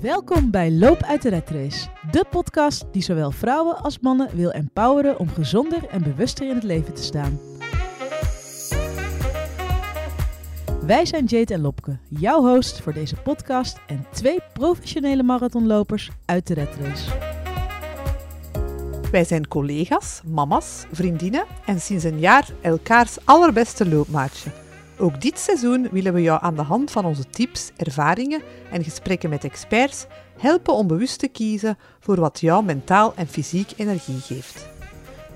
Welkom bij Loop uit de Red Race, de podcast die zowel vrouwen als mannen wil empoweren om gezonder en bewuster in het leven te staan. Wij zijn Jade en Lopke, jouw host voor deze podcast en twee professionele marathonlopers uit de Red Race. Wij zijn collega's, mama's, vriendinnen en sinds een jaar elkaars allerbeste loopmaatje. Ook dit seizoen willen we jou aan de hand van onze tips, ervaringen en gesprekken met experts helpen om bewust te kiezen voor wat jou mentaal en fysiek energie geeft.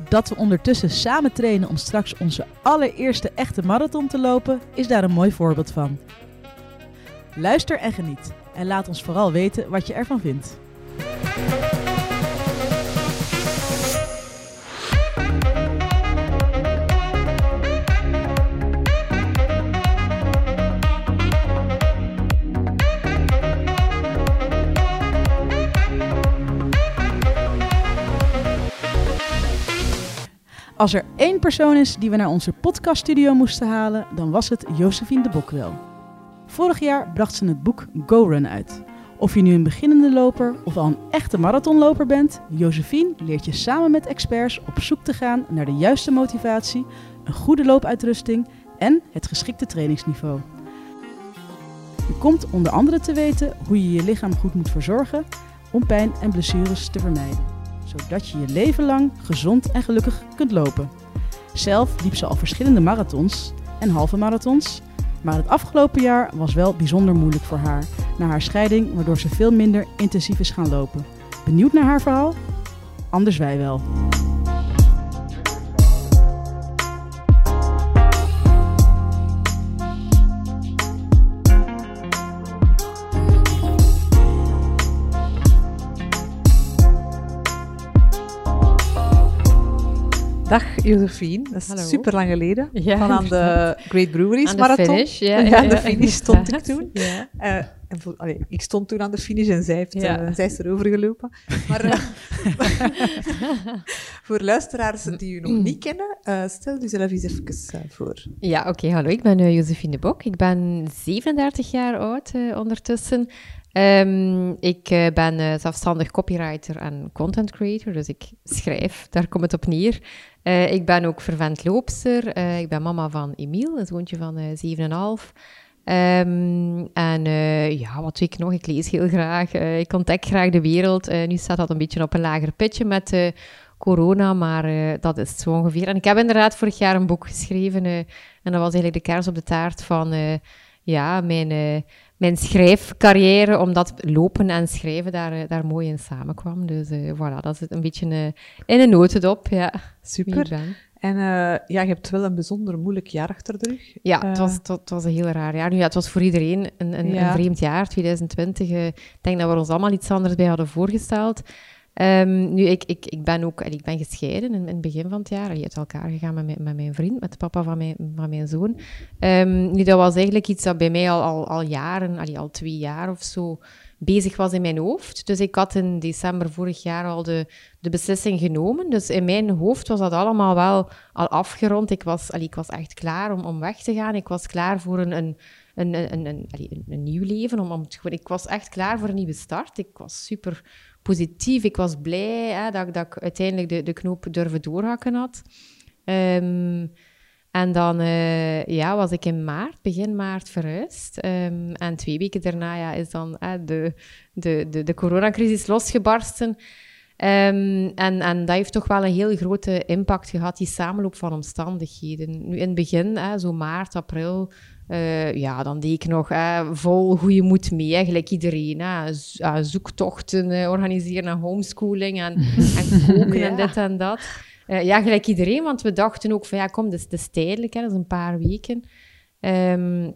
Dat we ondertussen samen trainen om straks onze allereerste echte marathon te lopen, is daar een mooi voorbeeld van. Luister en geniet en laat ons vooral weten wat je ervan vindt. Als er één persoon is die we naar onze podcaststudio moesten halen, dan was het Josephine de Bok wel. Vorig jaar bracht ze het boek Go Run uit. Of je nu een beginnende loper of al een echte marathonloper bent, Josephine leert je samen met experts op zoek te gaan naar de juiste motivatie, een goede loopuitrusting en het geschikte trainingsniveau. Je komt onder andere te weten hoe je je lichaam goed moet verzorgen om pijn en blessures te vermijden zodat je je leven lang gezond en gelukkig kunt lopen. Zelf liep ze al verschillende marathons en halve marathons, maar het afgelopen jaar was wel bijzonder moeilijk voor haar na haar scheiding, waardoor ze veel minder intensief is gaan lopen. Benieuwd naar haar verhaal? Anders wij wel. Dag Josephine, dat is Hallo. super lang geleden. Ja, van aan de Great Breweries Aan de Marathon. finish, ja. Ja, ja, aan de finish stond ik toen. Ja. Eh, en voor- allee, ik stond toen aan de finish en zij, heeft, Ja. eh, zij is erover gelopen. Maar eh, voor luisteraars die u nog niet kennen, eh, stel jezelf eens even voor. Ja, oké, hallo. Ik ben Josephine de Bok. Ik ben 37 jaar oud ondertussen. Ehm, ik eh, ben eh, zelfstandig copywriter en content creator, dus ik schrijf, daar komt het op neer. Eh, ik ben ook vervent loopster. Ik ben mama van Emiel, een zoontje van eh 7,5. Ehm, en eh, ja, wat doe ik nog? Ik lees heel graag. ik ontdek graag de wereld. Nu staat dat een beetje op een lager pitje met corona, maar dat is zo ongeveer. En ik heb inderdaad vorig jaar een boek geschreven. en dat was eigenlijk de kers op de taart van ja, mijn, mijn schrijfcarrière, omdat lopen en schrijven daar, eh, daar mooi in samenkwam. Dus eh, voilà, dat is een beetje eh, in een notendop, ja. Super. En ja, je hebt wel een bijzonder moeilijk jaar achter de rug. Ja, het, was, het, was- het was een heel raar jaar. Nu, ja, het was voor iedereen een, een, Ja. een vreemd jaar, 2020. eh, Ik denk dat we ons allemaal iets anders bij hadden voorgesteld. Ehm, nu, ik, ik, ik ben ook ik ben gescheiden in, het begin van het jaar. Je hebt elkaar gegaan met mijn, met mijn vriend, met de papa van mijn, van mijn zoon. Ehm, nu, dat was eigenlijk iets dat bij mij al, al, al jaren, allee, al twee jaar of zo, bezig was in mijn hoofd. Dus ik had in december vorig jaar al de, de beslissing genomen. Dus in mijn hoofd was dat allemaal wel al afgerond. Ik was, ik was echt klaar om, om weg te gaan. Ik was klaar voor een, een, een, een, een, een, nieuw leven. Om, om ik was echt klaar voor een nieuwe start. Ik was super positief. Ik was blij hè, dat, dat ik uiteindelijk de, de knoop durven doorhakken had. Ehm, en dan eh, ja, was ik in maart, begin maart verhuisd. Ehm, en twee weken daarna ja, is dan eh, de, de, de, de coronacrisis losgebarsten. Ehm, en, en dat heeft toch wel een heel grote impact gehad, die samenloop van omstandigheden. Nu in het begin, hè, zo maart, april, eh, ja, dan deed ik nog hè, vol goede moed mee, hè, gelijk iedereen. Hè, Z- eh, zoektochten eh, organiseren en homeschooling en, en koken en dit en dat. Eh, ja, gelijk iedereen, want we dachten ook van ja, kom, dit is, is tijdelijk, hè, dat is een paar weken. Ehm,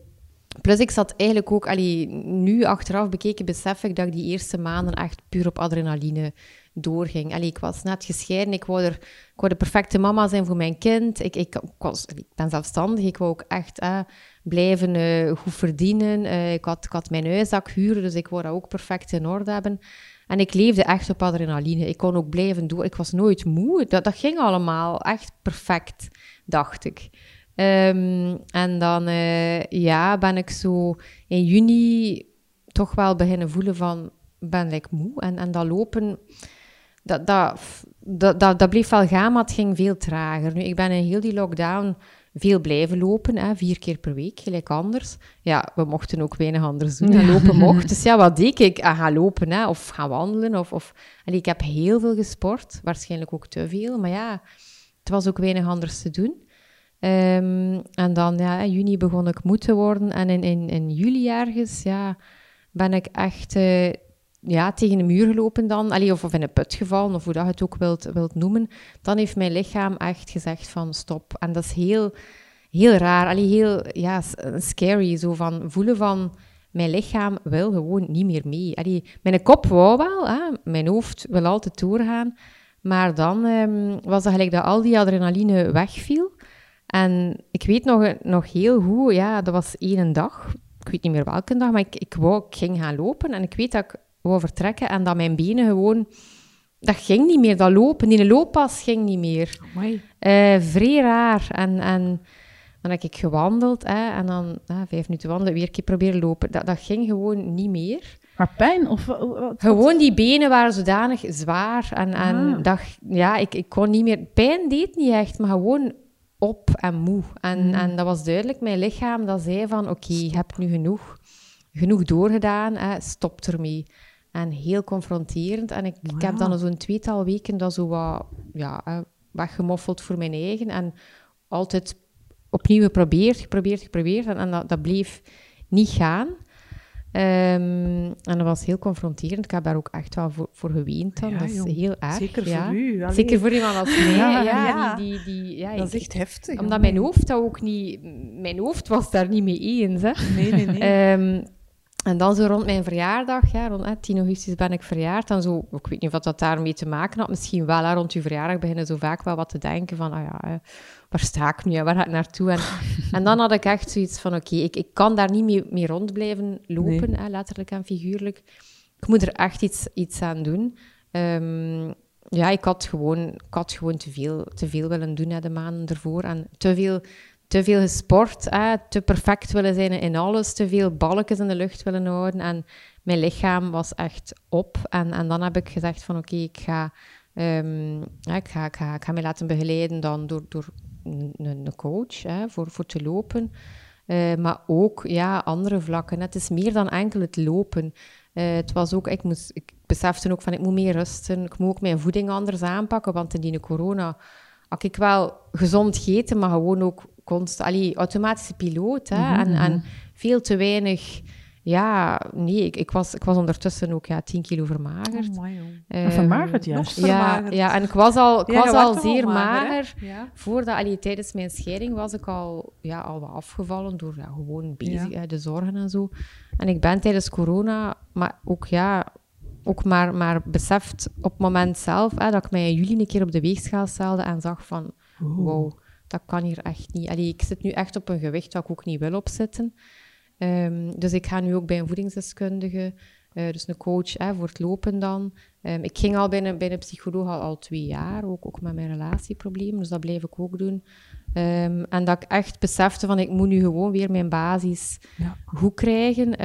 plus ik zat eigenlijk ook, allee, nu achteraf bekeken, besef ik dat ik die eerste maanden echt puur op adrenaline doorging. Allee, ik was net gescheiden, ik wou, er, ik wou de perfecte mama zijn voor mijn kind. Ik, ik, ik was, ik ben zelfstandig, ik wou ook echt eh, blijven goed verdienen. Eh, ik, had, ik had mijn huis dat dus ik wou dat ook perfect in orde hebben. En ik leefde echt op adrenaline. Ik kon ook blijven door. Ik was nooit moe. Dat, dat ging allemaal echt perfect, dacht ik. Ehm, en dan eh, ja, ben ik zo in juni toch wel beginnen voelen van... ben like, moe. En, en dat lopen, dat, dat, dat, dat bleef wel gaan, maar het ging veel trager. Nu, ik ben in heel die lockdown veel blijven lopen, hè, vier keer per week, gelijk anders. Ja, we mochten ook weinig anders doen. En lopen mocht. Dus ja, wat deed ik? Ah, gaan lopen hè, of gaan wandelen. Of, of... Allee, ik heb heel veel gesport, waarschijnlijk ook te veel. Maar ja, het was ook weinig anders te doen. Ehm, en dan, ja, in juni begon ik moe te worden. En in, in, in juli ergens, ja, ben ik echt uh, ja, tegen de muur gelopen dan. Of, in een put gevallen, of hoe dat je het ook wilt, wilt noemen. Dan heeft mijn lichaam echt gezegd van stop. En dat is heel, heel raar. Allee, heel ja, scary. Zo van voelen van mijn lichaam wil gewoon niet meer mee. Allee, mijn kop wou wel, mijn hoofd wil altijd doorgaan. Maar dan um, was het gelijk dat al die adrenaline wegviel. En ik weet nog, nog heel goed, ja, dat was één dag. Ik weet niet meer welke dag, maar ik, ik, wou, ik ging gaan lopen. En ik weet dat ik wou vertrekken en dat mijn benen gewoon... Dat ging niet meer, dat lopen. Die looppas ging niet meer. Uh, vrij raar. En, en dan heb ik gewandeld hè, en dan vijf minuten wandelen, weer een keer proberen lopen. Dat, dat ging gewoon niet meer. Maar pijn? Of, Gewoon die benen waren zodanig zwaar. En, en ah. dat, ja, ik, ik kon niet meer... Pijn deed niet echt, maar gewoon op en moe. En, mm. en dat was duidelijk mijn lichaam dat zei van... Oké, je hebt nu genoeg, genoeg doorgedaan, hè, stop ermee. En heel confronterend. En ik, ik heb dan zo'n tweetal weken dat zo wat ja, weggemoffeld voor mijn eigen. En altijd opnieuw geprobeerd, geprobeerd, geprobeerd. En, en dat, dat bleef niet gaan. Um, en dat was heel confronterend. Ik heb daar ook echt wel voor, voor geweend dan. dat is heel erg. Zeker ja. voor u. Zeker voor iemand als mij. ja, ja, Die, die, die, ja, dat is echt heftig. Omdat mijn hoofd dat ook niet... Mijn hoofd was daar niet mee eens. Hè. Nee, nee, nee. Um, en dan zo rond mijn verjaardag, ja, rond hè, 10 augustus ben ik verjaard. En zo, ik weet niet of dat daarmee te maken had. Misschien wel, hè, rond je verjaardag beginnen zo vaak wel wat te denken van, ah ja, waar sta ik nu en waar ga ik naartoe? En, en dan had ik echt zoiets van, oké, ik, ik kan daar niet mee, mee rond blijven lopen, hè, letterlijk en figuurlijk. Ik moet er echt iets, iets aan doen. Um, ja, ik had gewoon, ik had gewoon te, veel, te veel willen doen hè, de maanden ervoor. En te veel te veel gesport, te perfect willen zijn in alles, te veel balkjes in de lucht willen houden. En mijn lichaam was echt op. En, en dan heb ik gezegd van oké, ik, ga, um, ik, ga, ik, ga, laten begeleiden dan door, door een, coach hè, voor, voor te lopen. Uh, maar ook ja, andere vlakken. Het is meer dan enkel het lopen. Uh, het was ook, ik, moest, ik besefte ook van ik moet meer rusten. Ik moet ook mijn voeding anders aanpakken, want in die corona had ik wel gezond gegeten, maar gewoon ook constant, allee, automatische piloot. Hè, mhm, en, en mhm. veel te weinig. Ja, nee, ik, ik, was, ik was ondertussen ook ja, 10 kilo vermagerd. Oh, uh, vermagerd juist. Ja, ja, en ik was al, ik was al zeer mager. ja. Voordat, allee, tijdens mijn scheiding was ik al, ja, al wat afgevallen door ja, gewoon bezig, de zorgen en zo. En ik ben tijdens corona, maar ook ja, ook maar, maar beseft op het moment zelf hè, dat ik mij in juli een keer op de weegschaal stelde en zag van, wow, dat kan hier echt niet. Allee, ik zit nu echt op een gewicht dat ik ook niet wil opzitten. Um, dus ik ga nu ook bij een voedingsdeskundige, uh, dus een coach hè, voor het lopen dan. Um, ik ging al bij een, bij een psycholoog al, al twee jaar, ook, ook met mijn relatieproblemen, dus dat blijf ik ook doen. Um, en dat ik echt besefte van, ik moet nu gewoon weer mijn basis ja. goed krijgen.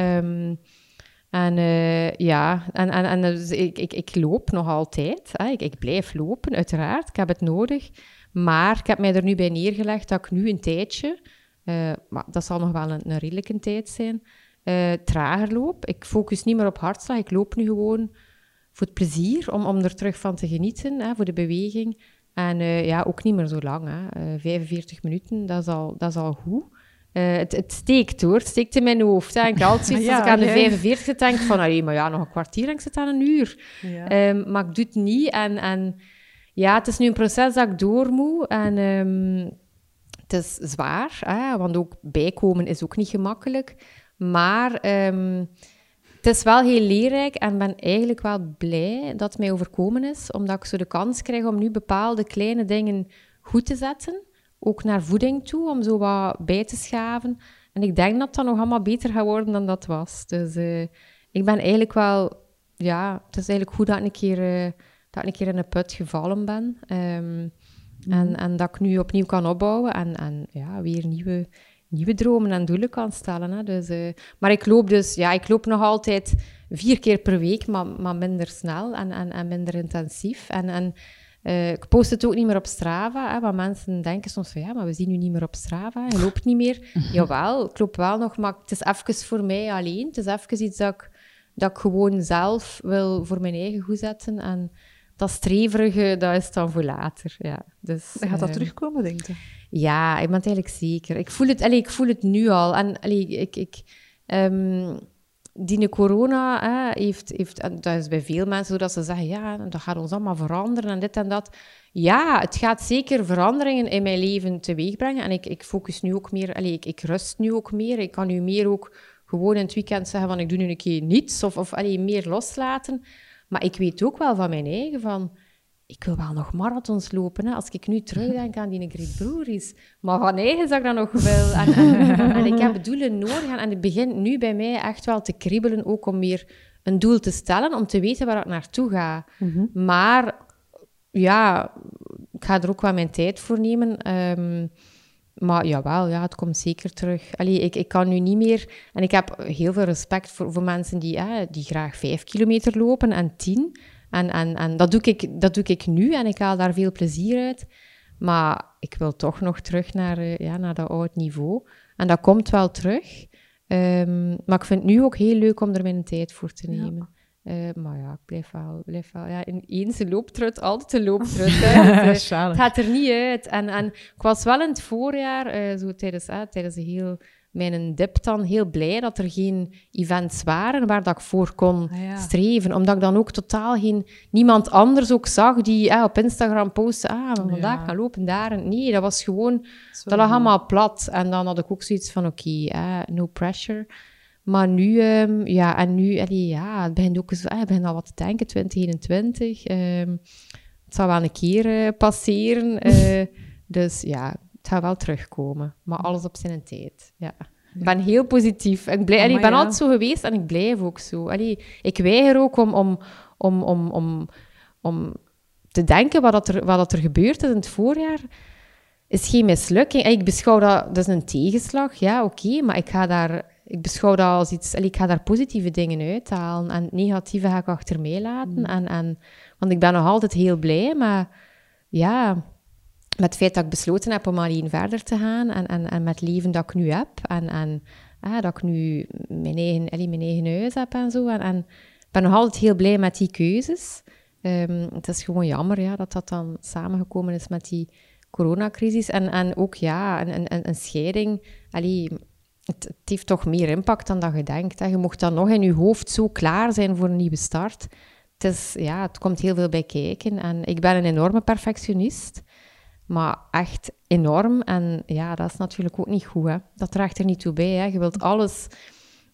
En uh, ja, en, en, en dus ik, ik, ik loop nog altijd. Hè. Ik, ik blijf lopen, uiteraard. Ik heb het nodig. Maar ik heb mij er nu bij neergelegd dat ik nu een tijdje, uh, maar dat zal nog wel een, een redelijke tijd zijn, uh, trager loop. Ik focus niet meer op hartslag. Ik loop nu gewoon voor het plezier, om, om er terug van te genieten, hè, voor de beweging. En uh, ja, ook niet meer zo lang. Hè. 45 minuten, dat is al, dat is al goed. Uh, het, het, steekt hoor, het steekt in mijn hoofd. Hè. Ik altijd zoiets ja, als ik aan de 45 denk van, allee, maar ja, nog een kwartier en ik zit aan een uur. Ja. Um, maar ik doe het niet en, en ja, het is nu een proces dat ik door moet en um, het is zwaar, want ook bijkomen is ook niet gemakkelijk. Maar um, het is wel heel leerrijk en ben eigenlijk wel blij dat het mij overkomen is, omdat ik zo de kans krijg om nu bepaalde kleine dingen goed te zetten ook naar voeding toe, om zo wat bij te schaven. En ik denk dat dat nog allemaal beter gaat worden dan dat was. Dus uh, ik ben eigenlijk wel... Ja, het is eigenlijk goed dat ik een keer, uh, dat ik een keer in een put gevallen ben. Um, en, mhm. en dat ik nu opnieuw kan opbouwen en, en ja, weer nieuwe, nieuwe dromen en doelen kan stellen. Hè. Dus, uh, maar ik loop dus... Ja, ik loop nog altijd vier keer per week, maar, maar minder snel en, en, en minder intensief. En, en uh, ik post het ook niet meer op Strava, hè, want mensen denken soms van ja, maar we zien u niet meer op Strava, je loopt niet meer. Jawel, ik loop wel nog, maar het is even voor mij alleen. Het is even iets dat ik, dat ik gewoon zelf wil voor mijn eigen goed zetten. En dat streverige, dat is dan voor later. Ja. Dus, gaat dat uh, terugkomen, denk je? Ja, ik ben het eigenlijk zeker. Ik voel het, allee, ik voel het nu al. En allee, ik... ik um, die corona hè, heeft, heeft, en dat is bij veel mensen zo dat ze zeggen, ja, dat gaat ons allemaal veranderen en dit en dat. Ja, het gaat zeker veranderingen in mijn leven teweeg brengen. En ik, ik focus nu ook meer, allez, ik, ik rust nu ook meer. Ik kan nu meer ook gewoon in het weekend zeggen van, ik doe nu een keer niets. Of, of allez, meer loslaten. Maar ik weet ook wel van mijn eigen van ik wil wel nog marathons lopen. Hè. Als ik nu terugdenk aan die Great Breweries. Maar van eigen zou ik dat nog wel. En, en, ik heb doelen nodig. En het begint nu bij mij echt wel te kriebelen, ook om meer een doel te stellen, om te weten waar ik naartoe ga. Mhm. Maar ja, ik ga er ook wel mijn tijd voor nemen. Um, maar jawel, ja, het komt zeker terug. Allee, ik, ik kan nu niet meer... En ik heb heel veel respect voor, voor mensen die, eh, die graag vijf kilometer lopen en tien. En, en, en dat, doe ik, dat doe ik nu en ik haal daar veel plezier uit. Maar ik wil toch nog terug naar, uh, ja, naar dat oud niveau. En dat komt wel terug. Um, maar ik vind het nu ook heel leuk om er mijn tijd voor te nemen. Ja. Uh, maar ja, ik blijf wel, blijf wel ja, in eens een looptrut, altijd een looptrut. het, het gaat er niet uit. En, en ik was wel in het voorjaar, uh, zo tijdens, uh, tijdens een heel mijn dip dan heel blij dat er geen events waren waar dat ik voor kon Ah, streven. Omdat ik dan ook totaal geen... Niemand anders ook zag die eh, op Instagram postte, ah, maar vandaag Ja. gaan lopen daar. En nee, dat was gewoon... Dat lag allemaal plat. En dan had ik ook zoiets van, oké, eh, no pressure. Maar nu, ehm, ja, en nu, allee, ja, het begint ook eens, eh, het begint al wat te denken, 2021. ehm, het zal wel een keer eh, passeren. eh, dus ja, het gaat wel terugkomen. Maar alles op zijn tijd, ja. Ik ben heel positief. Ik, blij, allee, ik ben ja. altijd zo geweest en ik blijf ook zo. Allee, ik weiger ook om, om, om, om, om, om te denken wat, dat er, wat dat er gebeurd is in het voorjaar is geen mislukking. Ik beschouw dat, dat is een tegenslag, ja, oké, maar ik ga daar, ik beschouw dat als iets, ik ga daar positieve dingen uithalen en het negatieve ga ik achter mij laten. Mm. En, en, want ik ben nog altijd heel blij, maar ja, met het feit dat ik besloten heb om alleen verder te gaan en, en, en met het leven dat ik nu heb en, en ah, dat ik nu mijn eigen, allee, mijn eigen huis heb en zo. En, en ik ben nog altijd heel blij met die keuzes. Ehm, het is gewoon jammer ja, dat dat dan samengekomen is met die coronacrisis. En, en ook ja, een, een, een scheiding. Allee, het, heeft toch meer impact dan dat je denkt. Hè. Je mocht dan nog in je hoofd zo klaar zijn voor een nieuwe start. Het, is, ja, het komt heel veel bij kijken. En ik ben een enorme perfectionist. Maar echt enorm. En ja, dat is natuurlijk ook niet goed. Hè. Dat draagt er niet toe bij. Hè. Je wilt alles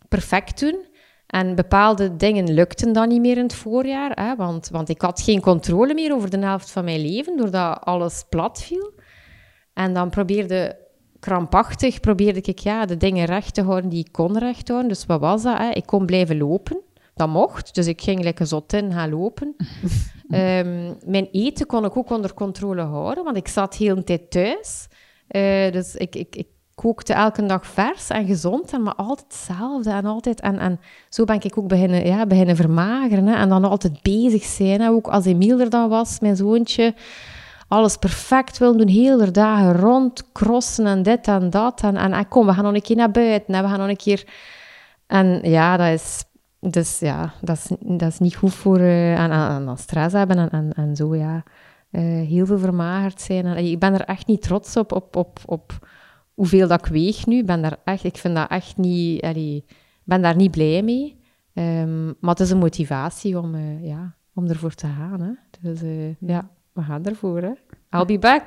perfect doen. En bepaalde dingen lukten dan niet meer in het voorjaar. Hè, want, want ik had geen controle meer over de helft van mijn leven, doordat alles plat viel. En dan probeerde krampachtig probeerde ik ja, de dingen recht te houden die ik kon recht houden. Dus wat was dat? Hè? Ik kon blijven lopen. Dat mocht. Dus ik ging lekker zot in gaan lopen. Ehm, mijn eten kon ik ook onder controle houden, want ik zat heel de tijd thuis. Eh, dus ik, ik, ik kookte elke dag vers en gezond, en maar altijd hetzelfde. En, altijd, en, en zo ben ik ook beginnen, ja, beginnen vermageren. Hè, en dan altijd bezig zijn. Hè, ook als Emiel er dan was, mijn zoontje. Alles perfect willen doen, heel de dagen rond, crossen en dit en dat. En, en, en kom, we gaan nog een keer naar buiten. En we gaan nog een keer... En ja, dat is... Dus ja, dat is, dat is niet goed voor... eh en, en, stress hebben en, en, en zo, ja. Eh, heel veel vermagerd zijn. En, ik ben er echt niet trots op, op, op, op hoeveel dat ik weeg nu. Ben daar echt, ik vind dat echt niet... allee, ben daar niet blij mee. Ehm, maar het is een motivatie om, eh, ja, om ervoor te gaan. Hè. Dus ja, we gaan ervoor. Hè. I'll be back.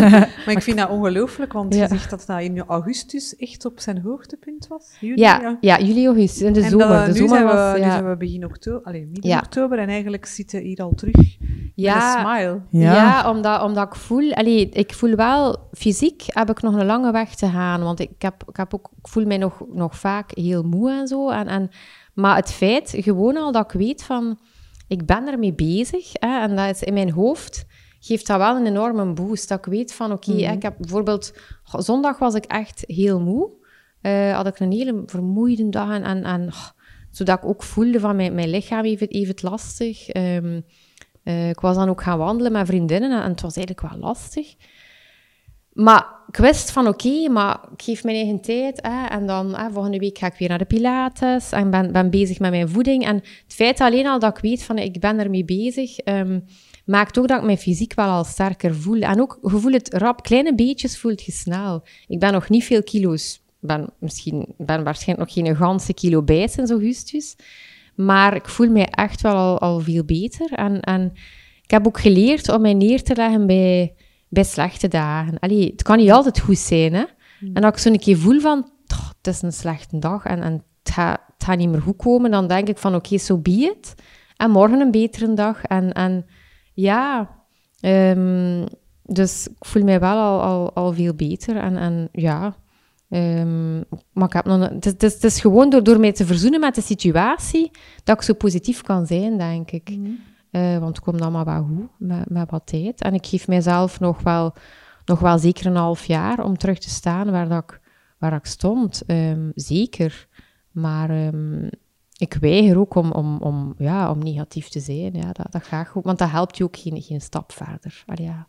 Maar ik vind dat ongelooflijk, want Ja. je zegt dat dat in augustus echt op zijn hoogtepunt was. Juli, Ja, ja, juli, augustus, in de En zomer. dat- de nu, zomer zijn we, was, nu ja. zijn we begin oktober, allee, midden Ja. oktober, en eigenlijk zitten hier al terug met een ja, smile. Ja, omdat, omdat ik voel... Allee, ik voel wel... Fysiek heb ik nog een lange weg te gaan. Want ik, heb, ik, heb ook, ik voel mij nog, nog vaak heel moe en zo. En, en, maar het feit, gewoon al dat ik weet van... Ik ben ermee bezig. Hè, en dat is in mijn hoofd... Geeft dat wel een enorme boost. Dat ik weet van, oké, hè, ik heb bijvoorbeeld... Zondag was ik echt heel moe. Eh, had ik een hele vermoeide dag en... en, en oh, zodat ik ook voelde van mijn, mijn lichaam even, even lastig. Eh, ik was dan ook gaan wandelen met vriendinnen en het was eigenlijk wel lastig. Maar ik wist van oké, maar ik geef mijn eigen tijd. Hè, en dan hè, volgende week ga ik weer naar de Pilates en ben, bezig met mijn voeding. En het feit alleen al dat ik weet van ik ben ermee bezig, um, maakt ook dat ik mijn fysiek wel al sterker voel. En ook, je voelt het rap, kleine beetjes voelt je snel. Ik ben nog niet veel kilo's, ben, misschien, ben waarschijnlijk nog geen ganse kilo bij sinds augustus. Maar ik voel mij echt wel al, al veel beter. En, en ik heb ook geleerd om mij neer te leggen bij bij slechte dagen. Allee, het kan niet altijd goed zijn, hè. Hmm. En als ik zo'n keer voel van, het is een slechte dag en, en het, gaat, het gaat niet meer goed komen, dan denk ik van, oké, okay, zo so be it. En morgen een betere dag. En, en ja, um, dus ik voel mij wel al, al, al veel beter. En, en ja, um, maar ik heb nog, het, is, het, is, gewoon door, door mij te verzoenen met de situatie dat ik zo positief kan zijn, denk ik. Mm. Uh, want het komt allemaal wel goed met, met wat tijd. En ik geef mijzelf nog wel, nog wel zeker een half jaar om terug te staan waar, dat ik, waar ik stond. Um, zeker. Maar um, ik weiger ook om, om, om, ja, om negatief te zijn. Ja, dat, dat gaat goed, want dat helpt je ook geen, geen stap verder. Ja.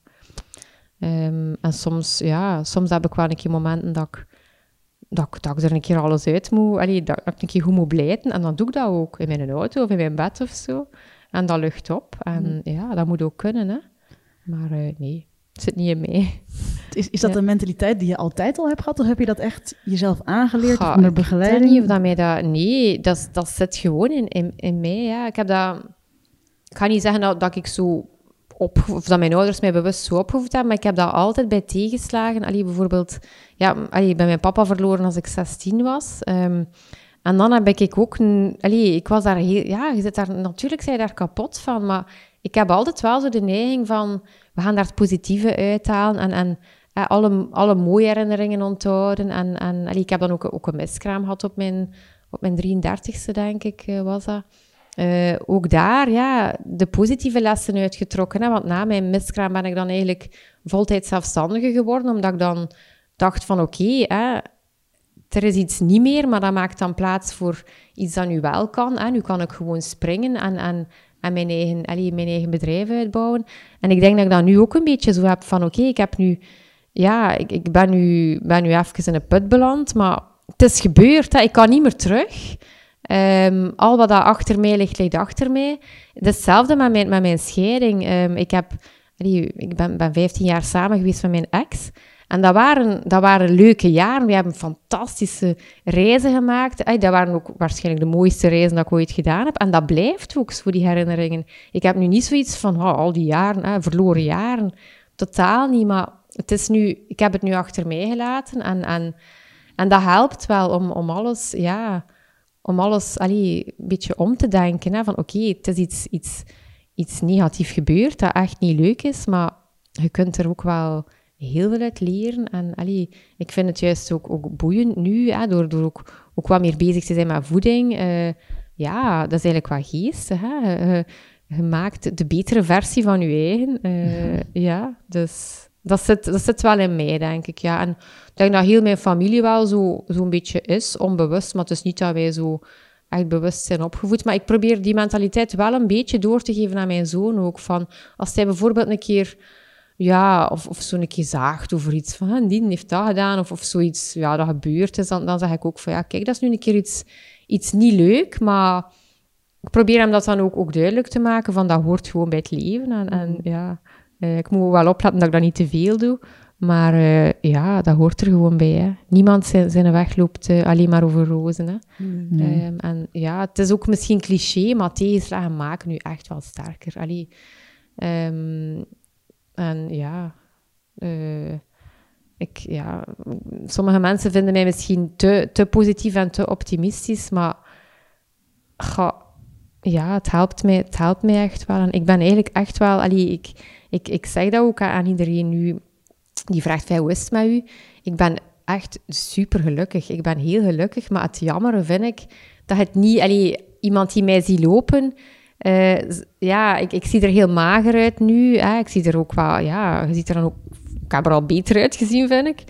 Um, en soms, ja, soms heb ik wel een keer momenten dat ik, dat, ik, dat ik er een keer alles uit moet, allee, dat, dat ik een keer goed moet blijten. En dan doe ik dat ook in mijn auto of in mijn bed of zo. En dat lucht op. En mm. ja, dat moet ook kunnen, hè. Maar uh, nee, het zit niet in mee. Is, is dat een mentaliteit die je altijd al hebt gehad? Of heb je dat echt jezelf aangeleerd Ga, onder begeleiding? Ik weet niet of dat mij dat... Nee, dat, dat zit gewoon in, in, in mij, ja. Ik heb dat... Ik ga niet zeggen dat, dat ik zo op, of dat mijn ouders mij bewust zo opgevoed hebben, maar ik heb dat altijd bij tegenslagen. Allee, bijvoorbeeld, ja, allee, ik ben mijn papa verloren als ik 16 was. Um, en dan heb ik ook... Ik was daar heel... Ja, je zit daar... Natuurlijk zijn daar kapot van, maar ik heb altijd wel zo de neiging van... We gaan daar het positieve uithalen en... en alle, alle mooie herinneringen onthouden. En, en ik heb dan ook, ook een miskraam gehad op mijn, op mijn 33ste, denk ik, eh, was dat. Uh, ook daar, ja, de positieve lessen uitgetrokken. Want na mijn miskraam ben ik dan eigenlijk voltijds zelfstandige geworden, omdat ik dan dacht van oké, er is iets niet meer, maar dat maakt dan plaats voor iets dat nu wel kan. Hè. Nu kan ik gewoon springen en, en, mijn, eigen, allee, mijn eigen bedrijf uitbouwen. En ik denk dat ik dat nu ook een beetje zo heb van, oké, ik heb nu... Ja, ik, ik ben, nu, ben nu even in een put beland, maar het is gebeurd. Hè. Ik kan niet meer terug. Um, al wat daar achter mij ligt, ligt achter mij. Hetzelfde met mijn, met mijn scheiding. Um, ik, heb, allee, ik ben, ben 15 jaar samen geweest met mijn ex. En dat waren, dat waren leuke jaren. We hebben fantastische reizen gemaakt. dat waren ook waarschijnlijk de mooiste reizen dat ik ooit gedaan heb. En dat blijft ook voor die herinneringen. Ik heb nu niet zoiets van oh, al die jaren, verloren jaren. Totaal niet. Maar het is nu, ik heb het nu achter mij gelaten. En, en, en dat helpt wel om, om alles, ja, om alles allee, een beetje om te denken. Hè, van oké, het is iets, iets, iets negatief gebeurd dat echt niet leuk is. Maar je kunt er ook wel heel veel uit leren. En allee, ik vind het juist ook, ook boeiend nu, door, door ook, ook wat meer bezig te zijn met voeding. Uh, ja, dat is eigenlijk wat geest. Hè? Je maakt de betere versie van je eigen. Uh, ja. dus dat zit, dat zit wel in mij, denk ik. Ja. En ik denk dat heel mijn familie wel zo'n zo beetje is, onbewust. Maar het is niet dat wij zo echt bewust zijn opgevoed. Maar ik probeer die mentaliteit wel een beetje door te geven aan mijn zoon ook. Van, als hij bijvoorbeeld een keer ja, of, of zo'n keer zaagt over iets van, die heeft dat gedaan, of, of zoiets, ja, dat gebeurd is, dan, dan zeg ik ook van, ja, kijk, dat is nu een keer iets, iets niet leuk, maar ik probeer hem dat dan ook, ook duidelijk te maken, van dat hoort gewoon bij het leven. En, en mm. ja, eh, ik moet wel opletten dat ik dat niet te veel doe, maar uh, ja, dat hoort er gewoon bij. Hè. Niemand zijn, zijn weg loopt uh, alleen maar over rozen. Hè. Mm. Um, en ja, het is ook misschien cliché, maar tegenslagen maken nu echt wel sterker. Allee, um, en ja, uh, ik, ja, sommige mensen vinden mij misschien te, te positief en te optimistisch, maar ga, ja, het helpt, mij, het helpt echt wel. En ik ben eigenlijk echt wel, allee, ik, ik, ik zeg dat ook aan iedereen nu, die vraagt, hoe is het met u? Ik ben echt super gelukkig. Ik ben heel gelukkig, maar het jammer vind ik dat het niet, allee, iemand die mij ziet lopen, uh, ja, ik, ik zie er heel mager uit nu. Hè. Ik zie er ook wel, ja, je ziet er dan ook, ik heb er al beter uitgezien, vind ik.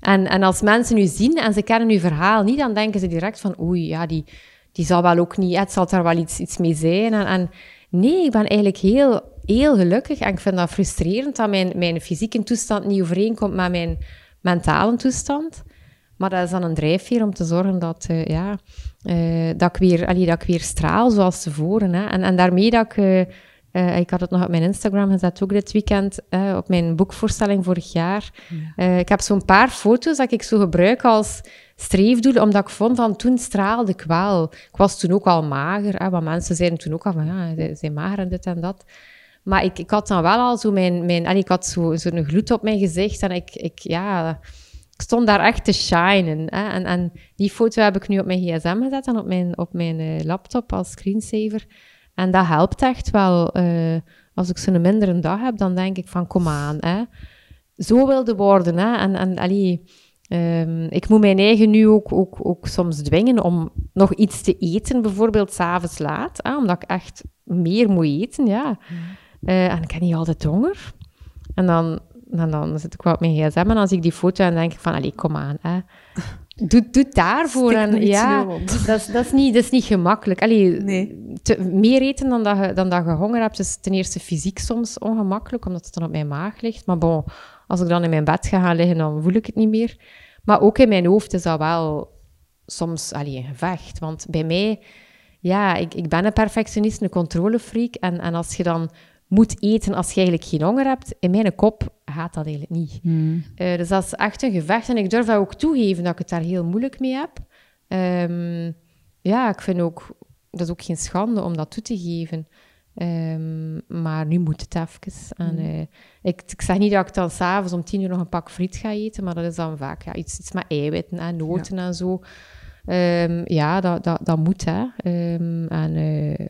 En, en als mensen nu zien en ze kennen uw verhaal niet, dan denken ze direct van, oei, ja, die, die zal wel ook niet, het zal daar wel iets, iets mee zijn. En, en nee, ik ben eigenlijk heel, heel gelukkig en ik vind dat frustrerend dat mijn, mijn fysieke toestand niet overeenkomt met mijn mentale toestand. Maar dat is dan een drijfveer om te zorgen dat, uh, ja, uh, dat, ik weer, allee, dat ik weer straal zoals tevoren. Hè. En, en daarmee dat ik... Uh, uh, ik had het nog op mijn Instagram gezet, ook dit weekend, uh, op mijn boekvoorstelling vorig jaar. Ja. Uh, ik heb zo'n paar foto's dat ik zo gebruik als streefdoel, omdat ik vond van toen straalde ik wel. Ik was toen ook al mager, hè, want mensen zeiden toen ook al van ja, ze zijn mager en dit en dat. Maar ik, ik had dan wel al zo mijn, mijn allee, ik had zo'n zo gloed op mijn gezicht en ik, ik, ja, ik stond daar echt te shinen. Hè. En, en die foto heb ik nu op mijn gsm gezet en op mijn, op mijn laptop als screensaver. En dat helpt echt wel. Uh, als ik zo'n mindere dag heb, dan denk ik van, kom aan, hè. Zo wilde worden, hè. En, en allee, um, ik moet mijn eigen nu ook, ook, ook soms dwingen om nog iets te eten, bijvoorbeeld s'avonds laat, hè, omdat ik echt meer moet eten, ja. Uh, en ik heb niet altijd honger. En dan, dan, dan zit ik wel op mijn gsm en dan zie ik die foto en denk ik van, allee, kom aan, hè. Doe, doe daarvoor. En, ja, dat is, dat, is niet, dat is niet gemakkelijk. Allee, nee. te, meer eten dan dat, je, dan dat je honger hebt, is ten eerste fysiek soms ongemakkelijk, omdat het dan op mijn maag ligt. Maar bon, als ik dan in mijn bed ga gaan liggen, dan voel ik het niet meer. Maar ook in mijn hoofd is dat wel soms allee, een gevecht. Want bij mij, ja, ik, ik ben een perfectionist, een controlefreak. En, en als je dan moet eten als je eigenlijk geen honger hebt, in mijn kop gaat dat eigenlijk niet. Hmm. Uh, dus dat is echt een gevecht. En ik durf dat ook toegeven dat ik het daar heel moeilijk mee heb. Um, ja, ik vind ook... Dat is ook geen schande om dat toe te geven. Um, maar nu moet het even. En, uh, ik, ik zeg niet dat ik dan s'avonds om tien uur nog een pak friet ga eten, maar dat is dan vaak ja, iets, iets met eiwitten en noten ja. en zo. Um, ja, dat, dat, dat moet, hè. en uh,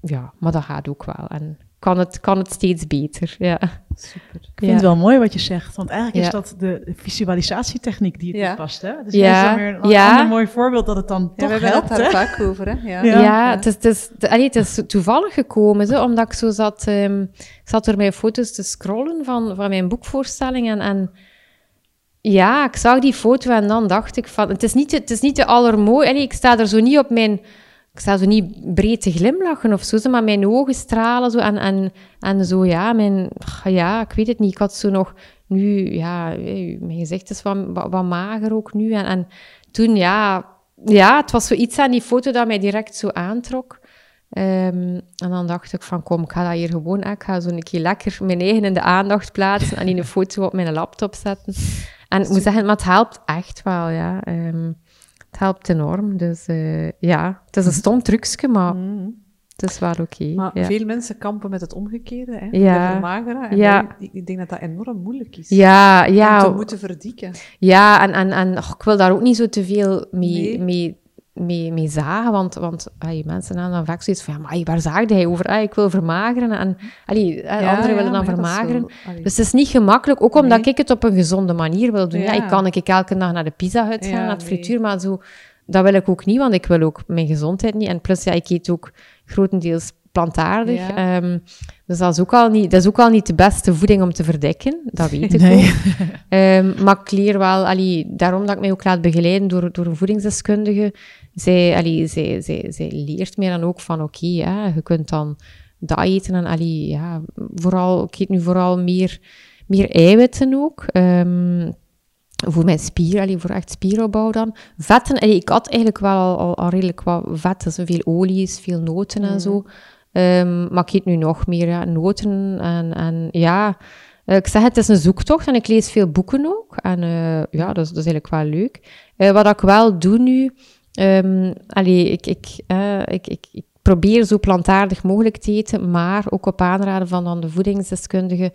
ja, maar dat gaat ook wel. En kan het, kan het steeds beter. Ja. Super. Ik vind ja. het wel mooi wat je zegt, want eigenlijk is dat de visualisatietechniek die het ja. past. Hè? Dus ja. dat is weer een ander mooi voorbeeld dat het dan toch we helpt. We hebben het daar vaak over. Hè? Ja, ja, Het, is, het, is, allee, het is toevallig gekomen, zo, omdat ik zo zat, um, ik zat door mijn foto's te scrollen van, van mijn boekvoorstelling en, en ja, ik zag die foto en dan dacht ik van, het is niet, het is niet de allermooi, allee, ik sta er zo niet op mijn ik sta zo niet breed te glimlachen of zo, maar mijn ogen stralen zo en, en, en zo, ja, mijn, ja, ik weet het niet. Ik had zo nog, nu, ja, mijn gezicht is wat, wat, wat mager ook nu. En, en toen, ja, ja, het was zoiets aan die foto dat mij direct zo aantrok. Um, en dan dacht ik van, kom, ik ga dat hier gewoon, ik ga zo een keer lekker mijn eigen in de aandacht plaatsen en in een foto op mijn laptop zetten. En ik moet zeggen, maar het helpt echt wel, ja. Um, het helpt enorm. Dus uh, ja, het is een stom trucje, maar mm. het is wel oké. Okay, maar ja. veel mensen kampen met het omgekeerde, hè? Ja. vermageren. En ja. ik, ik denk dat dat enorm moeilijk is. Ja, ja. Om te moeten verdikken. Ja, en, en, en oh, ik wil daar ook niet zo te veel mee... Nee. mee mee, mee zagen, want, want ay, mensen hebben dan vaak zoiets van, ja, maar waar zaagde hij over? Ay, ik wil vermageren en allee, ja, anderen willen dan vermageren. Zo, dus het is niet gemakkelijk, ook omdat nee. ik het op een gezonde manier wil doen. Ja, ik kan ik elke dag naar de pizza-hut gaan, Ja, naar het nee. frituur, maar zo, dat wil ik ook niet, want ik wil ook mijn gezondheid niet. En plus, ja, ik eet ook grotendeels plantaardig. Ja. Ehm, dus dat is, ook al niet, dat is ook al niet de beste voeding om te verdikken, dat weet ik Nee. ook. Ehm, maar ik leer wel, allee, daarom dat ik mij ook laat begeleiden door, door een voedingsdeskundige. Zij, allee, zij, zij, zij leert mij dan ook van, oké, ja, je kunt dan dat eten en allee, ja, vooral, ik eet nu vooral meer, meer eiwitten ook. Ehm, voor mijn spier, allee, voor echt spieropbouw dan. Vetten, allee, ik had eigenlijk wel al, al, al redelijk wat vet, dus veel olies, veel noten en Mhm. zo. Ehm, maar ik eet nu nog meer ja, noten en, en ja... eh, ik zeg, het is een zoektocht en ik lees veel boeken ook. En eh, ja, dat is, dat is eigenlijk wel leuk. Eh, wat ik wel doe nu... ehm allee, ik, ik, ik, ik, ik probeer zo plantaardig mogelijk te eten, maar ook op aanraden van dan de voedingsdeskundige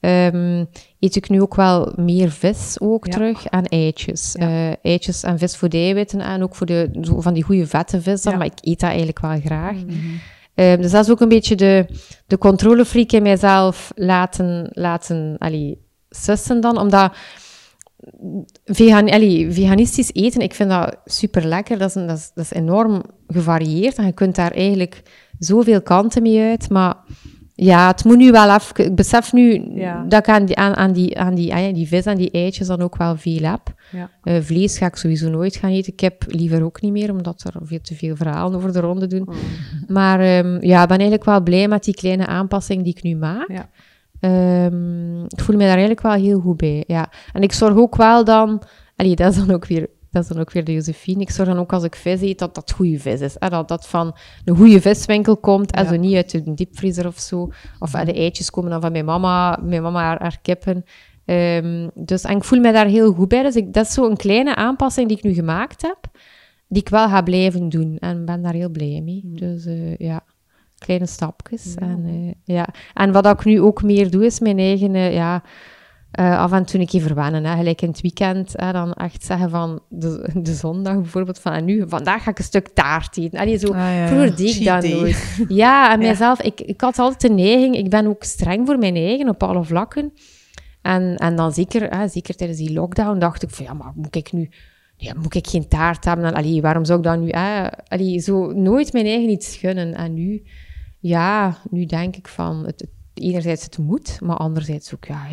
ehm, eet ik nu ook wel meer vis ook Ja. terug en eitjes. Ja. Eitjes en vis voor de eiwitten en ook voor de, zo van die goede vette vis dan, Ja. maar ik eet dat eigenlijk wel graag. Mhm. Ehm, dus dat is ook een beetje de, de controlefreak in mijzelf laten, laten allee, sussen dan, omdat vegan, allee, veganistisch eten, ik vind dat super lekker, dat is, dat is enorm gevarieerd en je kunt daar eigenlijk zoveel kanten mee uit, maar Ja, het moet nu wel even... Ik besef nu Ja. dat ik aan die, aan, aan, die, aan die, ah die vis en die eitjes dan ook wel veel heb. Ja. Eh, vlees ga ik sowieso nooit gaan eten. Kip liever ook niet meer, omdat er veel te veel verhalen over de ronde doen. Oh. Maar ehm, ja, ik ben eigenlijk wel blij met die kleine aanpassing die ik nu maak. Ja. Ehm, ik voel me daar eigenlijk wel heel goed bij, ja. En ik zorg ook wel dan... Allee, dat is dan ook weer... Dat is dan ook weer de Josephine. Ik zorg dan ook als ik vis eet, dat dat goede vis is. Hè? Dat dat van een goede viswinkel komt en Ja. zo niet uit de diepvriezer of zo. Of de eitjes komen dan van mijn mama, mijn mama haar, haar kippen. Ehm, dus, en ik voel me daar heel goed bij. Dus ik, dat is zo'n kleine aanpassing die ik nu gemaakt heb, die ik wel ga blijven doen. En ben daar heel blij mee. Dus eh, ja, kleine stapjes. Ja. En, eh, ja. en wat ik nu ook meer doe, is mijn eigen... eh, ja, eh, af en toe een keer verwennen. Hè. Gelijk in het weekend, hè, dan echt zeggen van de, de zondag bijvoorbeeld, van en nu, vandaag ga ik een stuk taart eten. Allee, zo, Ah, ja. Vroeger deed ik dat day. nooit. Ja, en Ja. mijzelf, ik, ik had altijd de neiging, ik ben ook streng voor mijn eigen op alle vlakken. En, en dan zeker, hè, zeker tijdens die lockdown, dacht ik van ja, maar moet ik nu, ja, moet ik geen taart hebben? En, allee, waarom zou ik dan nu, hè, allee, zo nooit mijn eigen iets gunnen? En nu, ja, nu denk ik van, het, het- enerzijds het moet, maar anderzijds ook, ja,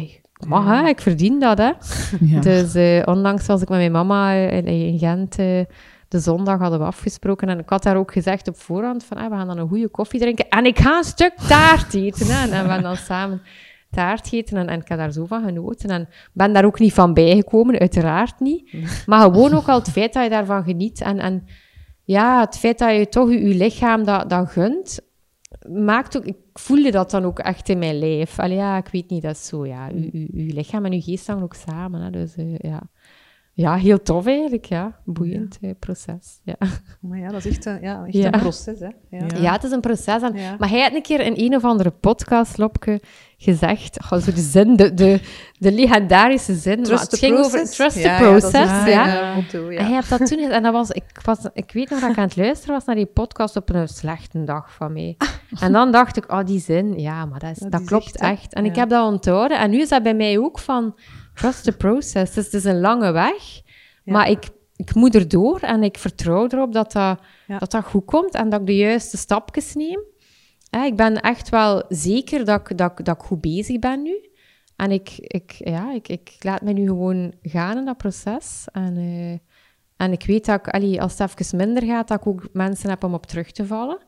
mag, hè, ik verdien dat, hè. Ja. Dus eh, onlangs was ik met mijn mama in, in Gent eh, de zondag hadden we afgesproken. En ik had daar ook gezegd op voorhand van, ah, we gaan dan een goede koffie drinken. En ik ga een stuk taart eten. Hè. En we hebben dan samen taart gegeten en, en ik heb daar zo van genoten. En ben daar ook niet van bijgekomen, uiteraard niet. Maar gewoon ook al het feit dat je daarvan geniet. En, en ja, het feit dat je toch je, je lichaam dat, dat gunt, maakt ook... Ik voelde dat dan ook echt in mijn lijf. Allee, ja, ik weet niet, dat zo, ja. Je, je, je lichaam en je geest hangen ook samen, hè. Dus eh, ja... Ja, heel tof eigenlijk, ja. Boeiend proces, ja. Maar ja, dat is echt, een, ja, echt Ja. een proces, hè. Ja. Ja. Het is een proces. En, Ja. Maar hij had een keer in een of andere podcast, Lopke, gezegd, oh, zo de zin, de, de, de legendarische zin, maar Trust het the ging process. over trust Ja, the process, waar, ja. ja. Motto, ja. En hij dat toen, en dat was, ik, was, ik weet nog dat ik aan het luisteren was naar die podcast op een slechte dag van mij. En dan dacht ik, oh, die zin, ja, maar dat, is, Ja, dat klopt hè. echt. En ik heb dat onthouden. En nu is dat bij mij ook van, trust the process. Dus het is een lange weg, Ja. maar ik, ik moet erdoor en ik vertrouw erop dat dat, Ja. dat dat goed komt en dat ik de juiste stapjes neem. Ik ben echt wel zeker dat ik, dat, dat ik goed bezig ben nu. En ik, ik, ja, ik, ik laat me nu gewoon gaan in dat proces. En, eh, en ik weet dat ik, allee, als het even minder gaat, dat ik ook mensen heb om op terug te vallen.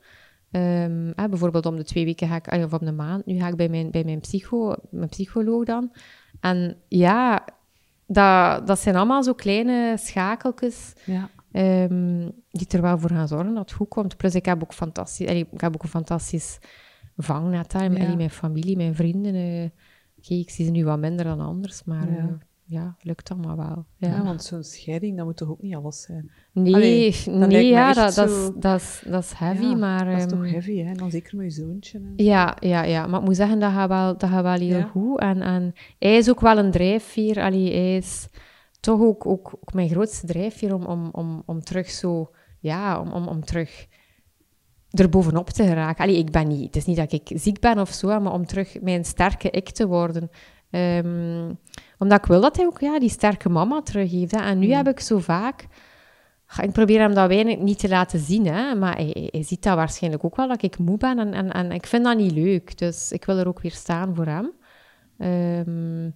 Ehm, bijvoorbeeld om de twee weken ga ik, allee, of om de maand, nu ga ik bij mijn, bij mijn, psycho, mijn psycholoog dan. En ja, dat, dat zijn allemaal zo kleine schakeltjes Ja. ehm, die er wel voor gaan zorgen dat het goed komt. Plus ik heb ook, fantastisch, allee, ik heb ook een fantastisch vangnet. Hè. Ja. Allee, mijn familie, mijn vrienden. eh, oké, ik zie ze nu wat minder dan anders, maar Ja. Ja, lukt allemaal wel. Ja. Ja, want zo'n scheiding, dat moet toch ook niet alles zijn? nee, allee, dat nee ja, dat, dat, zo- dat, is, dat is heavy, Ja, maar... Dat is ehm, toch heavy, hè? En dan zeker met je zoontje. en- Ja, ja, ja, maar ik moet zeggen, dat gaat wel, dat gaat wel heel Ja. goed. En, en hij is ook wel een drijfveer. Allee, hij is toch ook, ook, ook mijn grootste drijfveer om, om, om, om terug zo... Ja, om, om, om terug er bovenop te geraken. Allee, ik ben niet... Het is niet dat ik ziek ben of zo, maar om terug mijn sterke ik te worden. Ehm, omdat ik wil dat hij ook ja, die sterke mama teruggeeft. Hè. En nu Mm. heb ik zo vaak... Ik probeer hem dat weinig niet te laten zien, hè, maar hij, ziet dat waarschijnlijk ook wel, dat ik moe ben. En, en, en ik vind dat niet leuk, dus ik wil er ook weer staan voor hem. Ehm,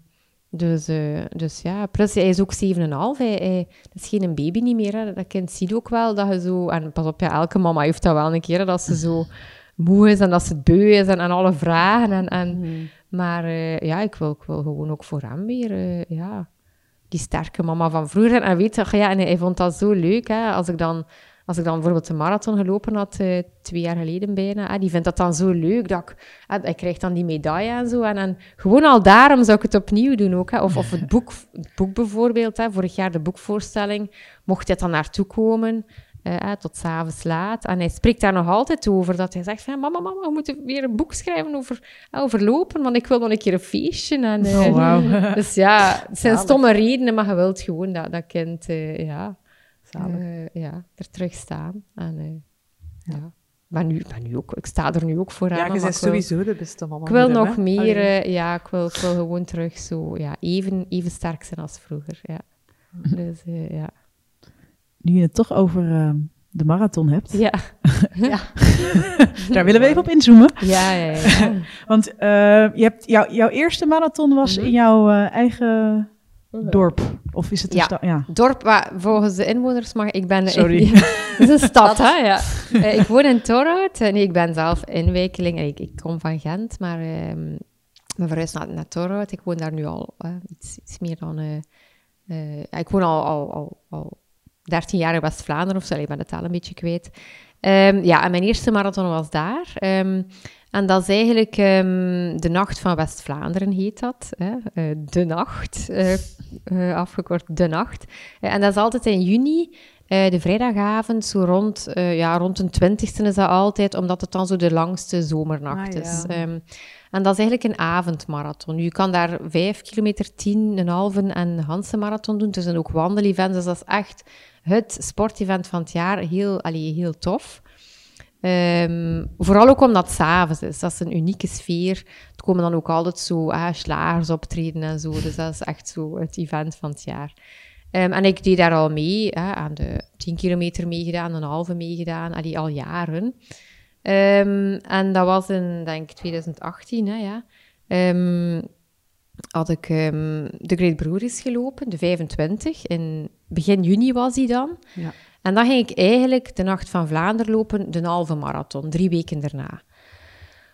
dus, eh, dus ja, plus hij is ook 7,5. Hij, hij dat is geen baby niet meer. Hè. Dat kind ziet ook wel dat je zo... En pas op, ja, elke mama heeft dat wel een keer, hè, dat ze zo moe is en dat ze beu is en, en alle vragen. En, en, Hmm. Maar eh, ja, ik wil, ik wil gewoon ook voor hem weer, eh, ja, die sterke mama van vroeger. En weet je, ja, en hij, vond dat zo leuk, hè, als ik dan... Als ik dan bijvoorbeeld de marathon gelopen had, eh, twee jaar geleden bijna, hè, die vindt dat dan zo leuk. Dat ik, hè, hij krijgt dan die medaille en zo. En, en gewoon al daarom zou ik het opnieuw doen ook. Hè. Of, of het, boek, het boek bijvoorbeeld, hè, vorig jaar de boekvoorstelling, mocht hij dan naartoe komen, hè, tot s'avonds laat. En hij spreekt daar nog altijd over, dat hij zegt van, mama, mama, we moeten weer een boek schrijven over, over lopen, want ik wil nog een keer een feestje. En, eh, Oh. Dus ja, het zijn Zalig. stomme redenen, maar je wilt gewoon dat, dat kind, eh, ja, ja, er terug staan. En, eh, ja. Maar nu, maar nu ook, ik sta er nu ook voor aan. Ja, je bent sowieso de beste mama. ik wil hem, nog meer, ja, ik wil, ik wil gewoon terug zo, ja, even, even sterk zijn als vroeger, ja. Dus, eh, ja. Nu je het toch over eh, de marathon hebt. Ja, ja. Daar willen we even op inzoomen. Ja, ja, ja. Want uh, je hebt, jou, jouw eerste marathon was mm -hmm. in jouw uh, eigen dorp. Of is het een ja. stad? Ja, dorp waar volgens de inwoners mag ik ben. Sorry. Ik, het is een stad, hè? Ja. Uh, ik woon in Torhout. Nee, ik ben zelf inwijkeling. Ik, ik kom van Gent, maar uh, ben verhuisd naar, naar Torhout. Ik woon daar nu al iets, iets, meer dan. ik woon al, al, al, al 13 jaar in West-Vlaanderen of zo. Ik ben het al een beetje kwijt. Um, ja, en mijn eerste marathon was daar. Um, en dat is eigenlijk um, de Nacht van West-Vlaanderen, heet dat. Hè? Uh, de Nacht, uh, uh, afgekort De Nacht. en dat is altijd in juni, de vrijdagavond, zo rond, ja, rond de twintigste is dat altijd, omdat het dan zo de langste zomernacht Ah, is. ja. en dat is eigenlijk een avondmarathon. Je kan daar vijf kilometer, tien, een halve en een Hanse marathon doen. Het zijn ook wandelevents, dus dat is echt het sportevent van het jaar. Heel, allee, heel tof. Um, vooral ook omdat het s'avonds is. Dat is een unieke sfeer. Er komen dan ook altijd zo ah, slagers optreden en zo. Dus dat is echt zo het event van het jaar. Um, en ik deed daar al mee, hè, aan de 10 kilometer meegedaan, een halve meegedaan, allee, al jaren. Um, en dat was in, denk ik, 2018, hè, ja. Had ik de Great Breweries gelopen, de 25. In begin juni was die dan. Ja. En dan ging ik eigenlijk de Nacht van Vlaanderen lopen, de halve marathon, drie weken daarna.